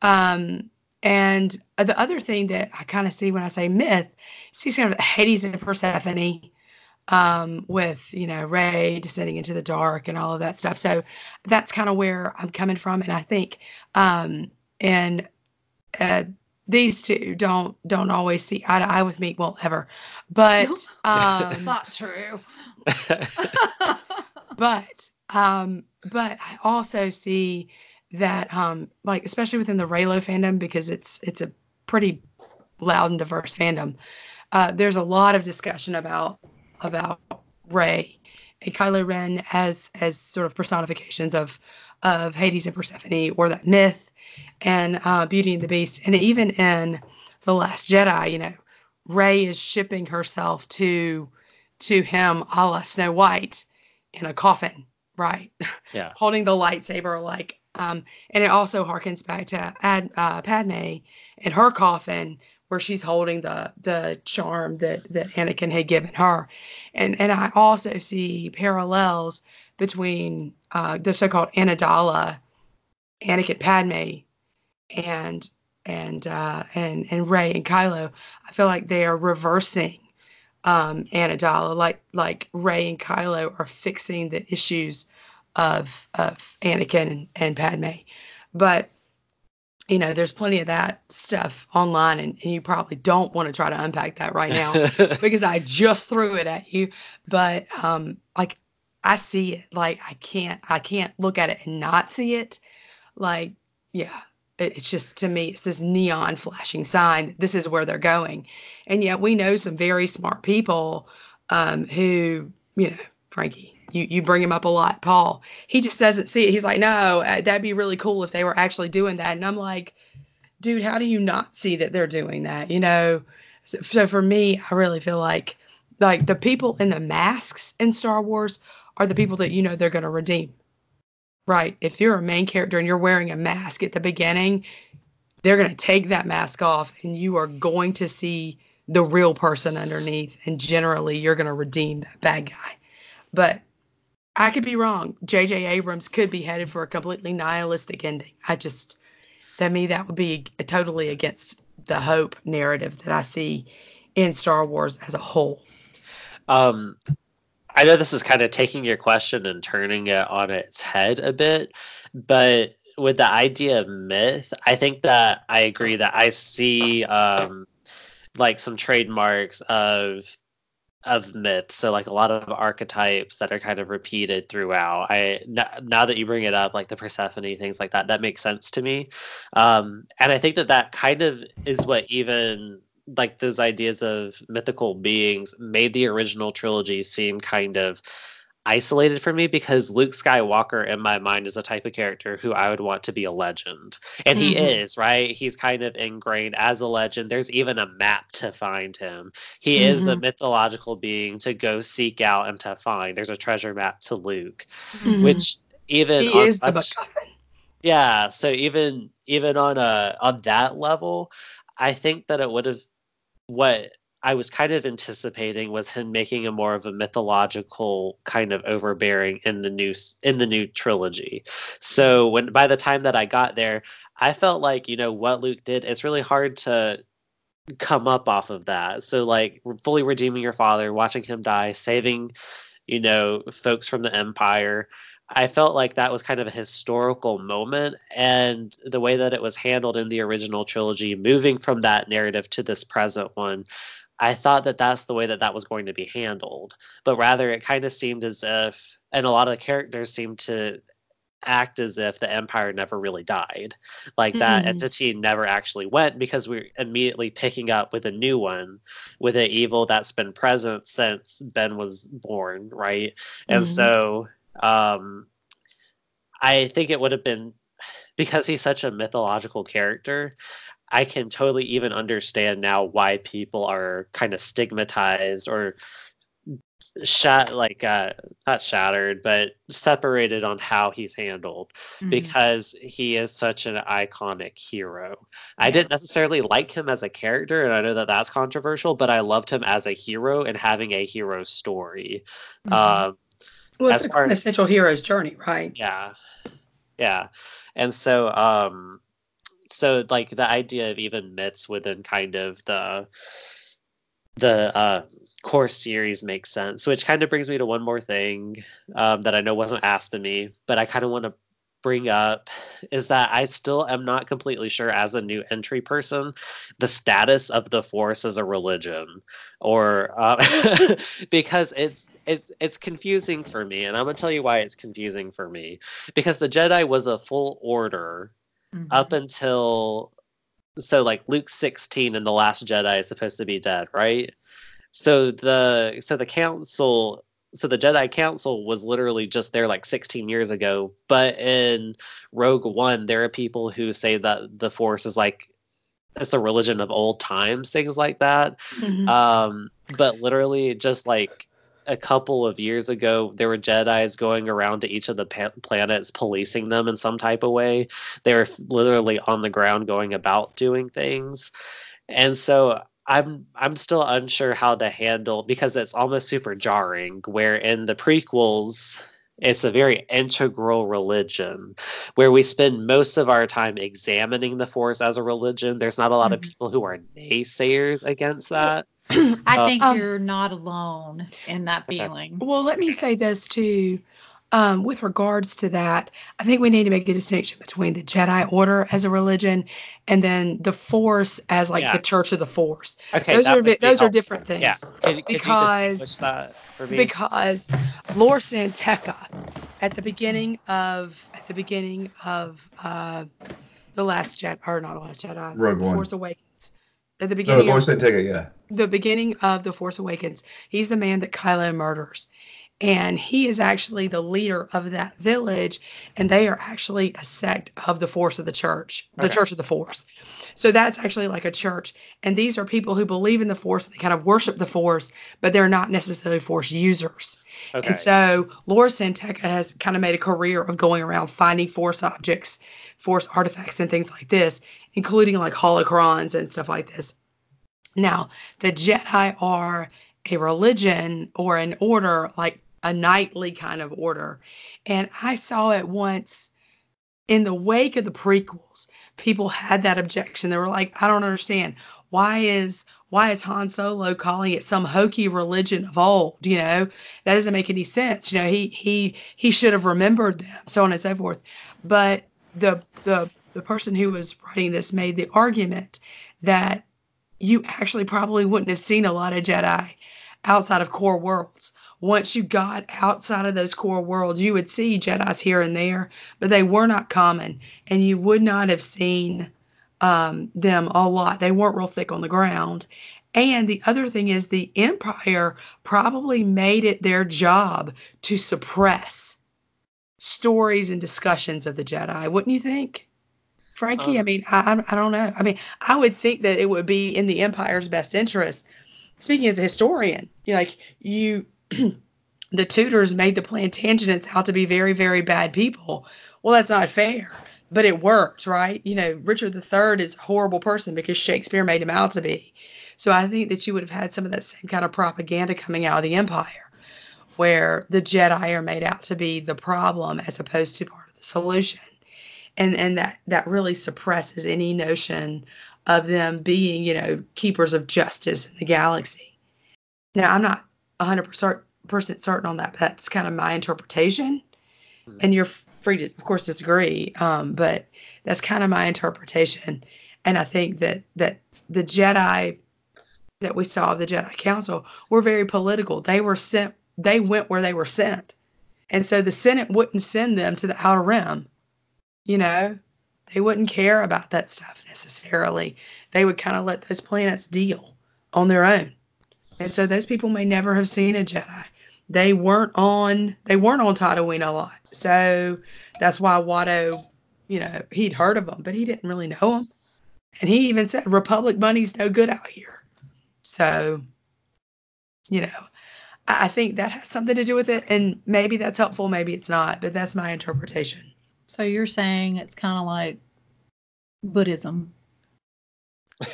Um, and the other thing that I kind of see when I say myth, see kind of Hades and Persephone um, with you know Rey descending into the dark and all of that stuff. So that's kind of where I'm coming from, and I think um, and uh, these two don't don't always see eye to eye with me. Well, ever, but um, Not true. but um, but I also see that um, like especially within the Reylo fandom because it's it's a pretty loud and diverse fandom. Uh, there's a lot of discussion about about Rey and Kylo Ren as as sort of personifications of of Hades and Persephone or that myth and uh, Beauty and the Beast, and even in the Last Jedi, you know, Rey is shipping herself to to him, a la Snow White, in a coffin, right? Yeah. holding the lightsaber, like, um, and it also harkens back to Ad, uh, Padme in her coffin, where she's holding the the charm that that Anakin had given her, and and I also see parallels between uh, the so-called Anidala, Anakin Padme, and and uh, and and Rey and Kylo. I feel like they are reversing um, Amidala, like like Rey and Kylo are fixing the issues of of Anakin and, and Padme, but you know, there's plenty of that stuff online, and, and, you probably don't want to try to unpack that right now because I just threw it at you. But um, like, I see it. Like, I can't, I can't look at it and not see it. Like, yeah, it, it's just to me, it's this neon flashing sign. This is where they're going, and yet we know some very smart people um, who, you know, Frankie, you you bring him up a lot, Paul. He just doesn't see it. He's like, no, uh, that'd be really cool if they were actually doing that. And I'm like, dude, how do you not see that they're doing that? You know. So, so for me, I really feel like like the people in the masks in Star Wars are the people that you know they're going to redeem. Right? If you're a main character and you're wearing a mask at the beginning, they're going to take that mask off and you are going to see the real person underneath and generally you're going to redeem that bad guy. But I could be wrong. J.J. Abrams could be headed for a completely nihilistic ending. I just, to me, that would be totally against the hope narrative that I see in Star Wars as a whole. Um, I know this is kind of taking your question and turning it on its head a bit, but with the idea of myth, I think that I agree that I see um, like some trademarks of of myths so like a lot of archetypes that are kind of repeated throughout. I now that you bring it up like the persephone things like that that makes sense to me. Um and i think that that kind of is what even like those ideas of mythical beings made the original trilogy seem kind of isolated for me because Luke Skywalker in my mind is the type of character who I would want to be a legend. And mm-hmm. he is, right? He's kind of ingrained as a legend. There's even a map to find him. He mm-hmm. is a mm-hmm. mythological being to go seek out and to find. There's a treasure map to Luke, mm-hmm. which even he is the MacGuffin. Yeah, so even even on a on that level, I think that it would have what I was kind of anticipating was him making a more of a mythological kind of overbearing in the new in the new trilogy. So when by the time that I got there, I felt like you know what Luke did. It's really hard to come up off of that. So like fully redeeming your father, watching him die, saving you know folks from the empire. I felt like that was kind of a historical moment, and the way that it was handled in the original trilogy, moving from that narrative to this present one, I thought that that's the way that that was going to be handled, but rather it kind of seemed as if, and a lot of the characters seemed to act as if the empire never really died like that mm-hmm. entity never actually went because we're immediately picking up with a new one with an evil that's been present since ben was born right and mm-hmm. so um i think it would have been because he's such a mythological character I can totally even understand now why people are kind of stigmatized or shat like uh not shattered but separated on how he's handled mm-hmm. because he is such an iconic hero yeah. i didn't necessarily like him as a character and i know that that's controversial but i loved him as a hero and having a hero story mm-hmm. um well it's an essential hero's journey right yeah yeah and so um so like the idea of even myths within kind of the the uh, core series makes sense which kind of brings me to one more thing um, that i know wasn't asked of me but i kind of want to bring up is that i still am not completely sure as a new entry person the status of the force as a religion or uh, because it's it's it's confusing for me and i'm going to tell you why it's confusing for me because the jedi was a full order mm-hmm. up until so like Luke 16 and the last Jedi is supposed to be dead, right? So the so the council so the Jedi Council was literally just there like 16 years ago, but in Rogue One there are people who say that the Force is like it's a religion of old times, things like that. Mm-hmm. Um, but literally just like a couple of years ago, there were Jedi's going around to each of the pa- planets, policing them in some type of way. They were literally on the ground going about doing things. And so I'm I'm still unsure how to handle because it's almost super jarring where in the prequels it's a very integral religion where we spend most of our time examining the force as a religion. There's not a lot of Mhm. people who are naysayers against that. I Uh, think Um, you're not alone in that feeling. Well, let me say this too. Um, with regards to that, I think we need to make a distinction between the Jedi Order as a religion and then the Force as like Yeah. the Church of the Force. Okay, those are would vi- be those are different things. Yeah, could, could Because- you distinguish that for me? Because Lor San Tekka, at the beginning of at the beginning of uh, the Last Jedi or not the Last Jedi, Rogue the One. Force Awakens. At the No, beginning Lord of said take. Yeah. the beginning of the Force Awakens, he's the man that Kylo murders. And he is actually the leader of that village, and they are actually a sect of the Force of the Church, the Okay. Church of the Force. So that's actually like a church. And these are people who believe in the Force, they kind of worship the Force, but they're not necessarily Force users. okay. And so Lor San Tekka has kind of made a career of going around finding Force objects, Force artifacts, and things like this, including like holocrons and stuff like this. Now, the Jedi are a religion or an order, like a knightly kind of order. And I saw it once in the wake of the prequels. People had that objection. They were like, I don't understand. Why is why is Han Solo calling it some hokey religion of old? You know, that doesn't make any sense. You know, he he he should have remembered them, so on and so forth. But the the the person who was writing this made the argument that you actually probably wouldn't have seen a lot of Jedi outside of core worlds. Once you got outside of those core worlds, you would see Jedi's here and there, but they were not common, and you would not have seen um, them a lot. They weren't real thick on the ground. And the other thing is, the Empire probably made it their job to suppress stories and discussions of the Jedi, wouldn't you think? Frankie, I Um, mean, I, I I don't know. I mean, I would think that it would be in the Empire's best interest. Speaking as a historian, you know, like you, the Tudors made the Plantagenets out to be very, very bad people. Well, that's not fair, but it worked, right? You know, Richard III is a horrible person because Shakespeare made him out to be. So I think that you would have had some of that same kind of propaganda coming out of the Empire, where the Jedi are made out to be the problem as opposed to part of the solution and and that that really suppresses any notion of them being you know keepers of justice in the galaxy. Now i'm not 100% certain on that but that's kind of my interpretation. Mhm. and you're free to of course disagree um, but that's kind of my interpretation. And i think that that the jedi that we saw of the jedi council were very political. They were sent they went where they were sent. And so the senate wouldn't send them to the outer rim you know they wouldn't care about that stuff necessarily. They would kind of let those planets deal on their own. And so those people may never have seen a jedi. They weren't on they weren't on Tatooine a lot. So that's why Watto you know he'd heard of them but he didn't really know them and he even said republic money's no good out here. So you know I I think that has something to do with it. And maybe that's helpful maybe it's not but that's my interpretation So you're saying it's kind of like Buddhism.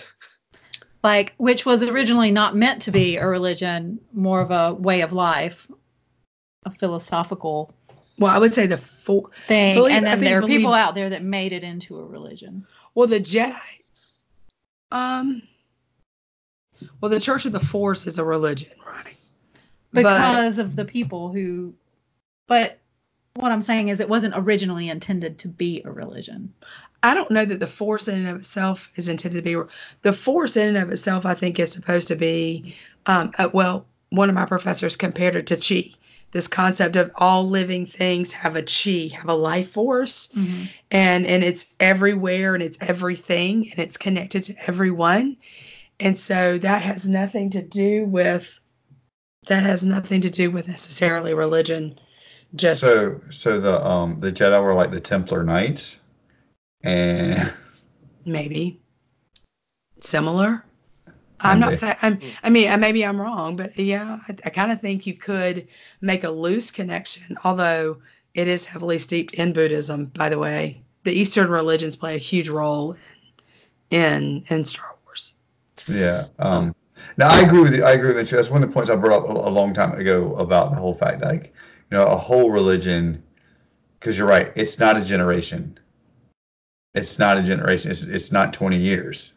like which was originally not meant to be a religion, more of a way of life, a philosophical well I would say the four thing. Believe- and then there are people out there that made it into a religion. Well, the Jedi. Um. Well, the Church of the Force is a religion, right? But Because of the people who but what I'm saying is it wasn't originally intended to be a religion. I don't know that the Force in and of itself is intended to be. The Force in and of itself, I think, is supposed to be. Um, uh, well, one of my professors compared it to chi. This concept of all living things have a chi, have a life force, and and it's everywhere and it's everything and it's connected to everyone and so that has nothing to do with that has nothing to do with necessarily religion just So so the um the Jedi were like the Templar Knights, and maybe similar i'm not saying i'm i mean uh, maybe i'm wrong but yeah i, I kind of think you could make a loose connection although it is heavily steeped in buddhism by the way the eastern religions play a huge role in in star wars Yeah. Um, now I agree with you. I agree with you. That's one of the points I brought up a, long time ago about the whole fact, like, know, a whole religion. Because you're right, it's not a generation. It's not a generation. It's it's not 20 years.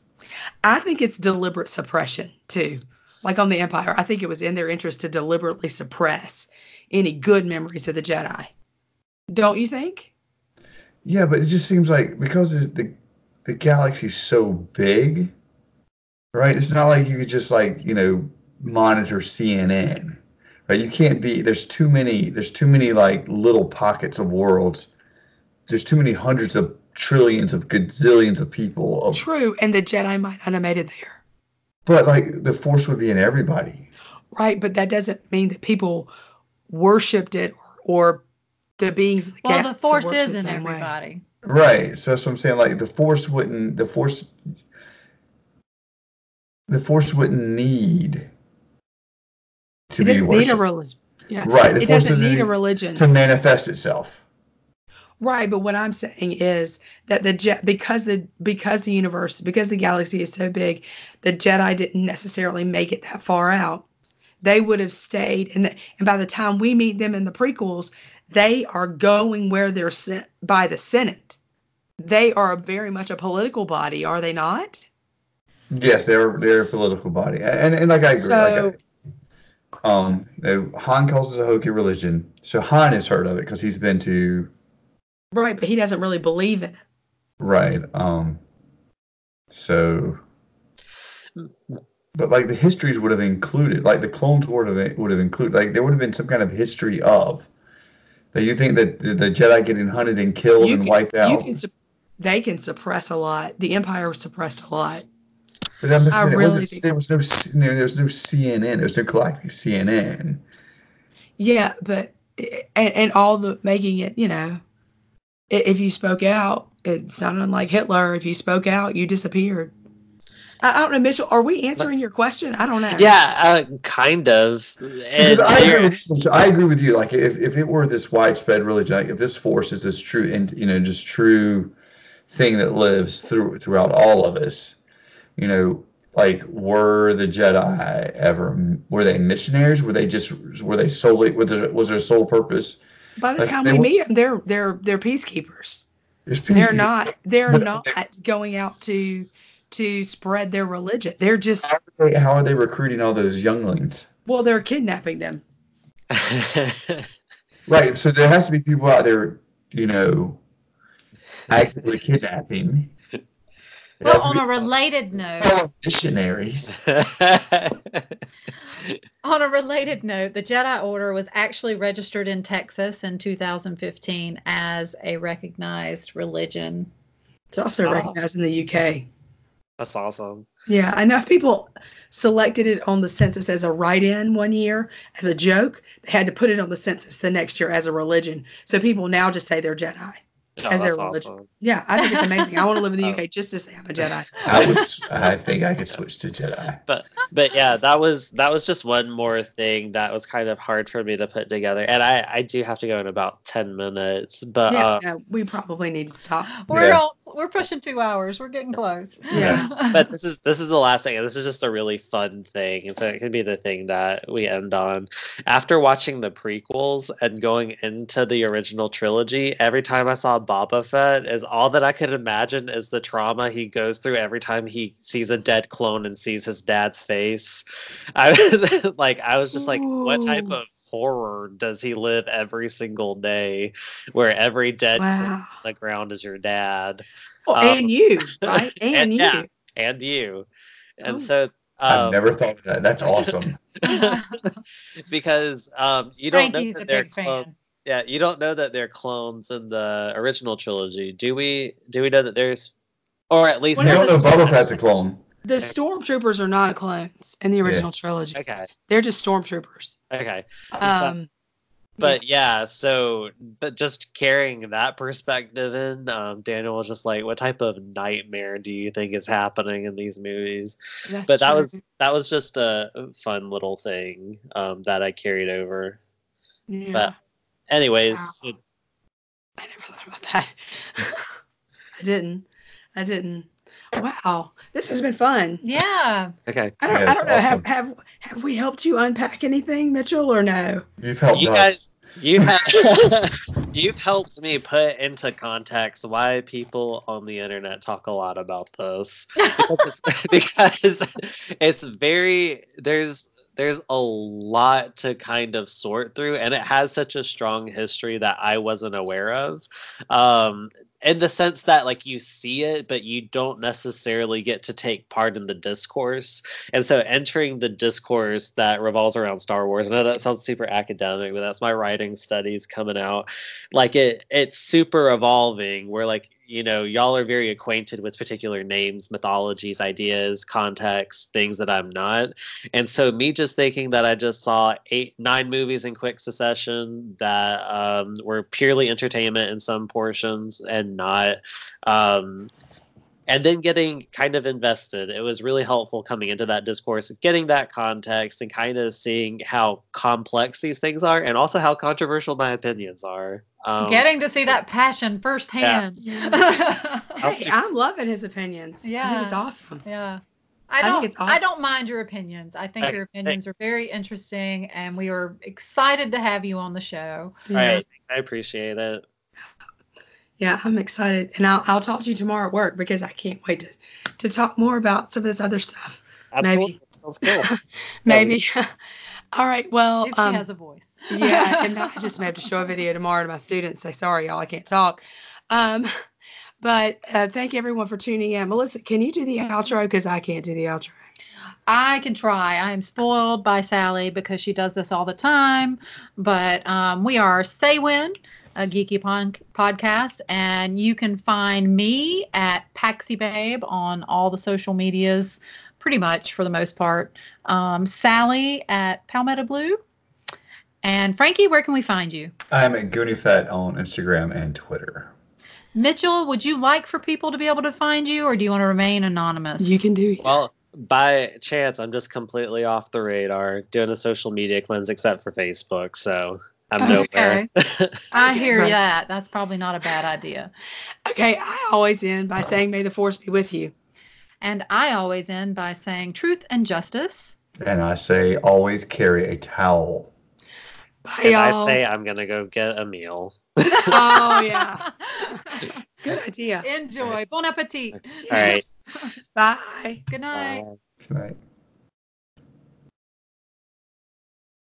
I think it's deliberate suppression too. Like on the Empire, I think it was in their interest to deliberately suppress any good memories of the Jedi. Don't you think? Yeah, but it just seems like because the the galaxy's so big, right? It's not like you could just like you know monitor CNN? You can't be. There's too many. There's too many like little pockets of worlds. There's too many hundreds of trillions of gazillions of people. Of, True, and the Jedi might not have made it there. but like the force would be in everybody. Right, but that doesn't mean that people worshipped it or the beings of the Well, the force is the in same way. everybody. Right. So that's what I'm saying. Like the force wouldn't. The force. The force wouldn't need to It be doesn't need a religion. Yeah. Right. The It doesn't need a religion. to manifest itself. Right, but what I'm saying is that the jet because the because the universe because the galaxy is so big, the Jedi didn't necessarily make it that far out. They would have stayed, and the, and by the time we meet them in the prequels, they are going where they're sent by the Senate. They are very much a political body, are they not? Yes, they're they're a political body, and and like I agree. So- like I, um, Han calls it a hokey religion, so Han has heard of it because he's been to Right, but he doesn't really believe it. right. Um, so, but like the histories would have included, like the clones would have would have included, like there would have been some kind of history of that. You think that the, the Jedi getting hunted and killed You and can- wiped out? You can they can suppress a lot. The Empire suppressed a lot. But I'm I saying it wasn't, there was no C- you know, there was no CNN, there was no galactic CNN. Yeah, but and, and all the making it, you know, if you spoke out, it's not unlike Hitler. If you spoke out, you disappeared. I, I don't know, Mitchell. Are we answering your question? I don't know. Yeah, uh, kind of. Because And I agree, with, you. I agree with you. Like if, if it were this widespread religion, like if this force is this true and you know just true thing that lives through throughout all of us, you know, like were the Jedi ever were they missionaries? Were they just were they solely was there, was their sole purpose? By the like, time they we was- meet them, they're they're they're peacekeepers. There's They're not they're But- not going out to to spread their religion. They're just How are, they, how are they recruiting all those younglings? well, they're kidnapping them. Right. So there has to be people out there, you know, actively kidnapping. There Well, have on a related note, fellow missionaries. on a related note, the Jedi Order was actually registered in Texas in 2015 as a recognized religion. It's also Oh. recognized in the UK. That's awesome. Yeah, enough people selected it on the census as a write-in one year as a joke. They had to put it on the census the next year as a religion. So people now just say they're Jedi. Oh, As their that's religion. awesome. Yeah, I think it's amazing. I want to live in the Oh. UK just to say I'm a Jedi. I would. s- I think I could switch to Jedi. but but yeah that was that was just one more thing that was kind of hard for me to put together and i i do have to go in about 10 minutes but Yeah, uh, no, we probably need to stop. We're Yeah. all, we're pushing two hours. We're getting close. Yeah. but this is this is the last thing this is just a really fun thing and so it could be the thing that we end on after watching the prequels and going into the original trilogy every time i saw boba fett is all that i could imagine is the trauma he goes through every time he sees a dead clone and sees his dad's face i was like i was just like what type of horror does he live every single day where every dead clone on the ground is your dad Oh, Um, and you, right? And, and- you. yeah. and you. And Oh. so I've um, never thought of that. That's awesome. because um, you don't Frankie's know that they're big clones. fan. Yeah, you don't know that they're clones in the original trilogy. Do we? Do we know that there's, or at least Well, You don't know that's- Boba Fett's a clone. The stormtroopers are not clones in the original trilogy. Okay, They're just stormtroopers. okay, Um, but yeah. So, but just carrying that perspective in, um, Daniel was just like, "What type of nightmare do you think is happening in these movies?" that's but that was that was just a fun little thing um, that I carried over. yeah. but- Anyways, Wow. so I never thought about that. I didn't. I didn't. Wow, this has been fun. Yeah. Okay. I don't, Yeah, I don't know. Have, have have we helped you unpack anything, Mitchell, or no? You've helped You us. guys- You have you've helped me put into context why people on the internet talk a lot about this because it's, because it's very there's there's a lot to kind of sort through and it has such a strong history that I wasn't aware of um in the sense that like you see it but you don't necessarily get to take part in the discourse and so entering the discourse that revolves around Star Wars, I know that sounds super academic, but that's my writing studies coming out. Like it it's super evolving where like, you know, y'all are very acquainted with particular names, mythologies, ideas, contexts, things that I'm not. And so me just thinking that I just saw eight nine movies in quick succession that um, were purely entertainment in some portions and not um and then getting kind of invested. It was really helpful coming into that discourse, getting that context, and kind of seeing how complex these things are, and also how controversial my opinions are. Um, Getting to see that passion firsthand. Yeah. Hey, I'm loving his opinions. I think it's awesome. Yeah. I don't think it's I don't mind your opinions. I think Okay, your opinions are very interesting and we are excited to have you on the show. all right, I appreciate it. Yeah, I'm excited, and I'll I'll talk to you tomorrow at work because I can't wait to to talk more about some of this other stuff. Absolutely, sounds cool. Maybe. All right. Well, If she um, has a voice. yeah, and I just may have to show a video tomorrow to my students. Say sorry, y'all, I can't talk. Um, but uh, thank everyone for tuning in. Melissa, can you do the outro because I can't do the outro? I can try. I am spoiled by Sally because she does this all the time. But um, we are Say When, a geeky pon- podcast, and you can find me at Paxi Babe on all the social medias, pretty much for the most part. Um, Sally at Palmetto Blue, and Frankie, where can we find you? I'm at GooneyFat on Instagram and Twitter. Mitchell, would you like for people to be able to find you, or do you want to remain anonymous? You can do either. Well, by chance, I'm just completely off the radar, doing a social media cleanse except for Facebook, so I'm Okay. nowhere. I hear that. That's probably not a bad idea. Okay, I always end by saying, "May the force be with you." And I always end by saying truth and justice. And I say always carry a towel. Bye, and I y'all. say I'm gonna go get a meal. oh yeah, good idea. Enjoy. Bon appetit. All right. Bye. Good night. Bye. Good night.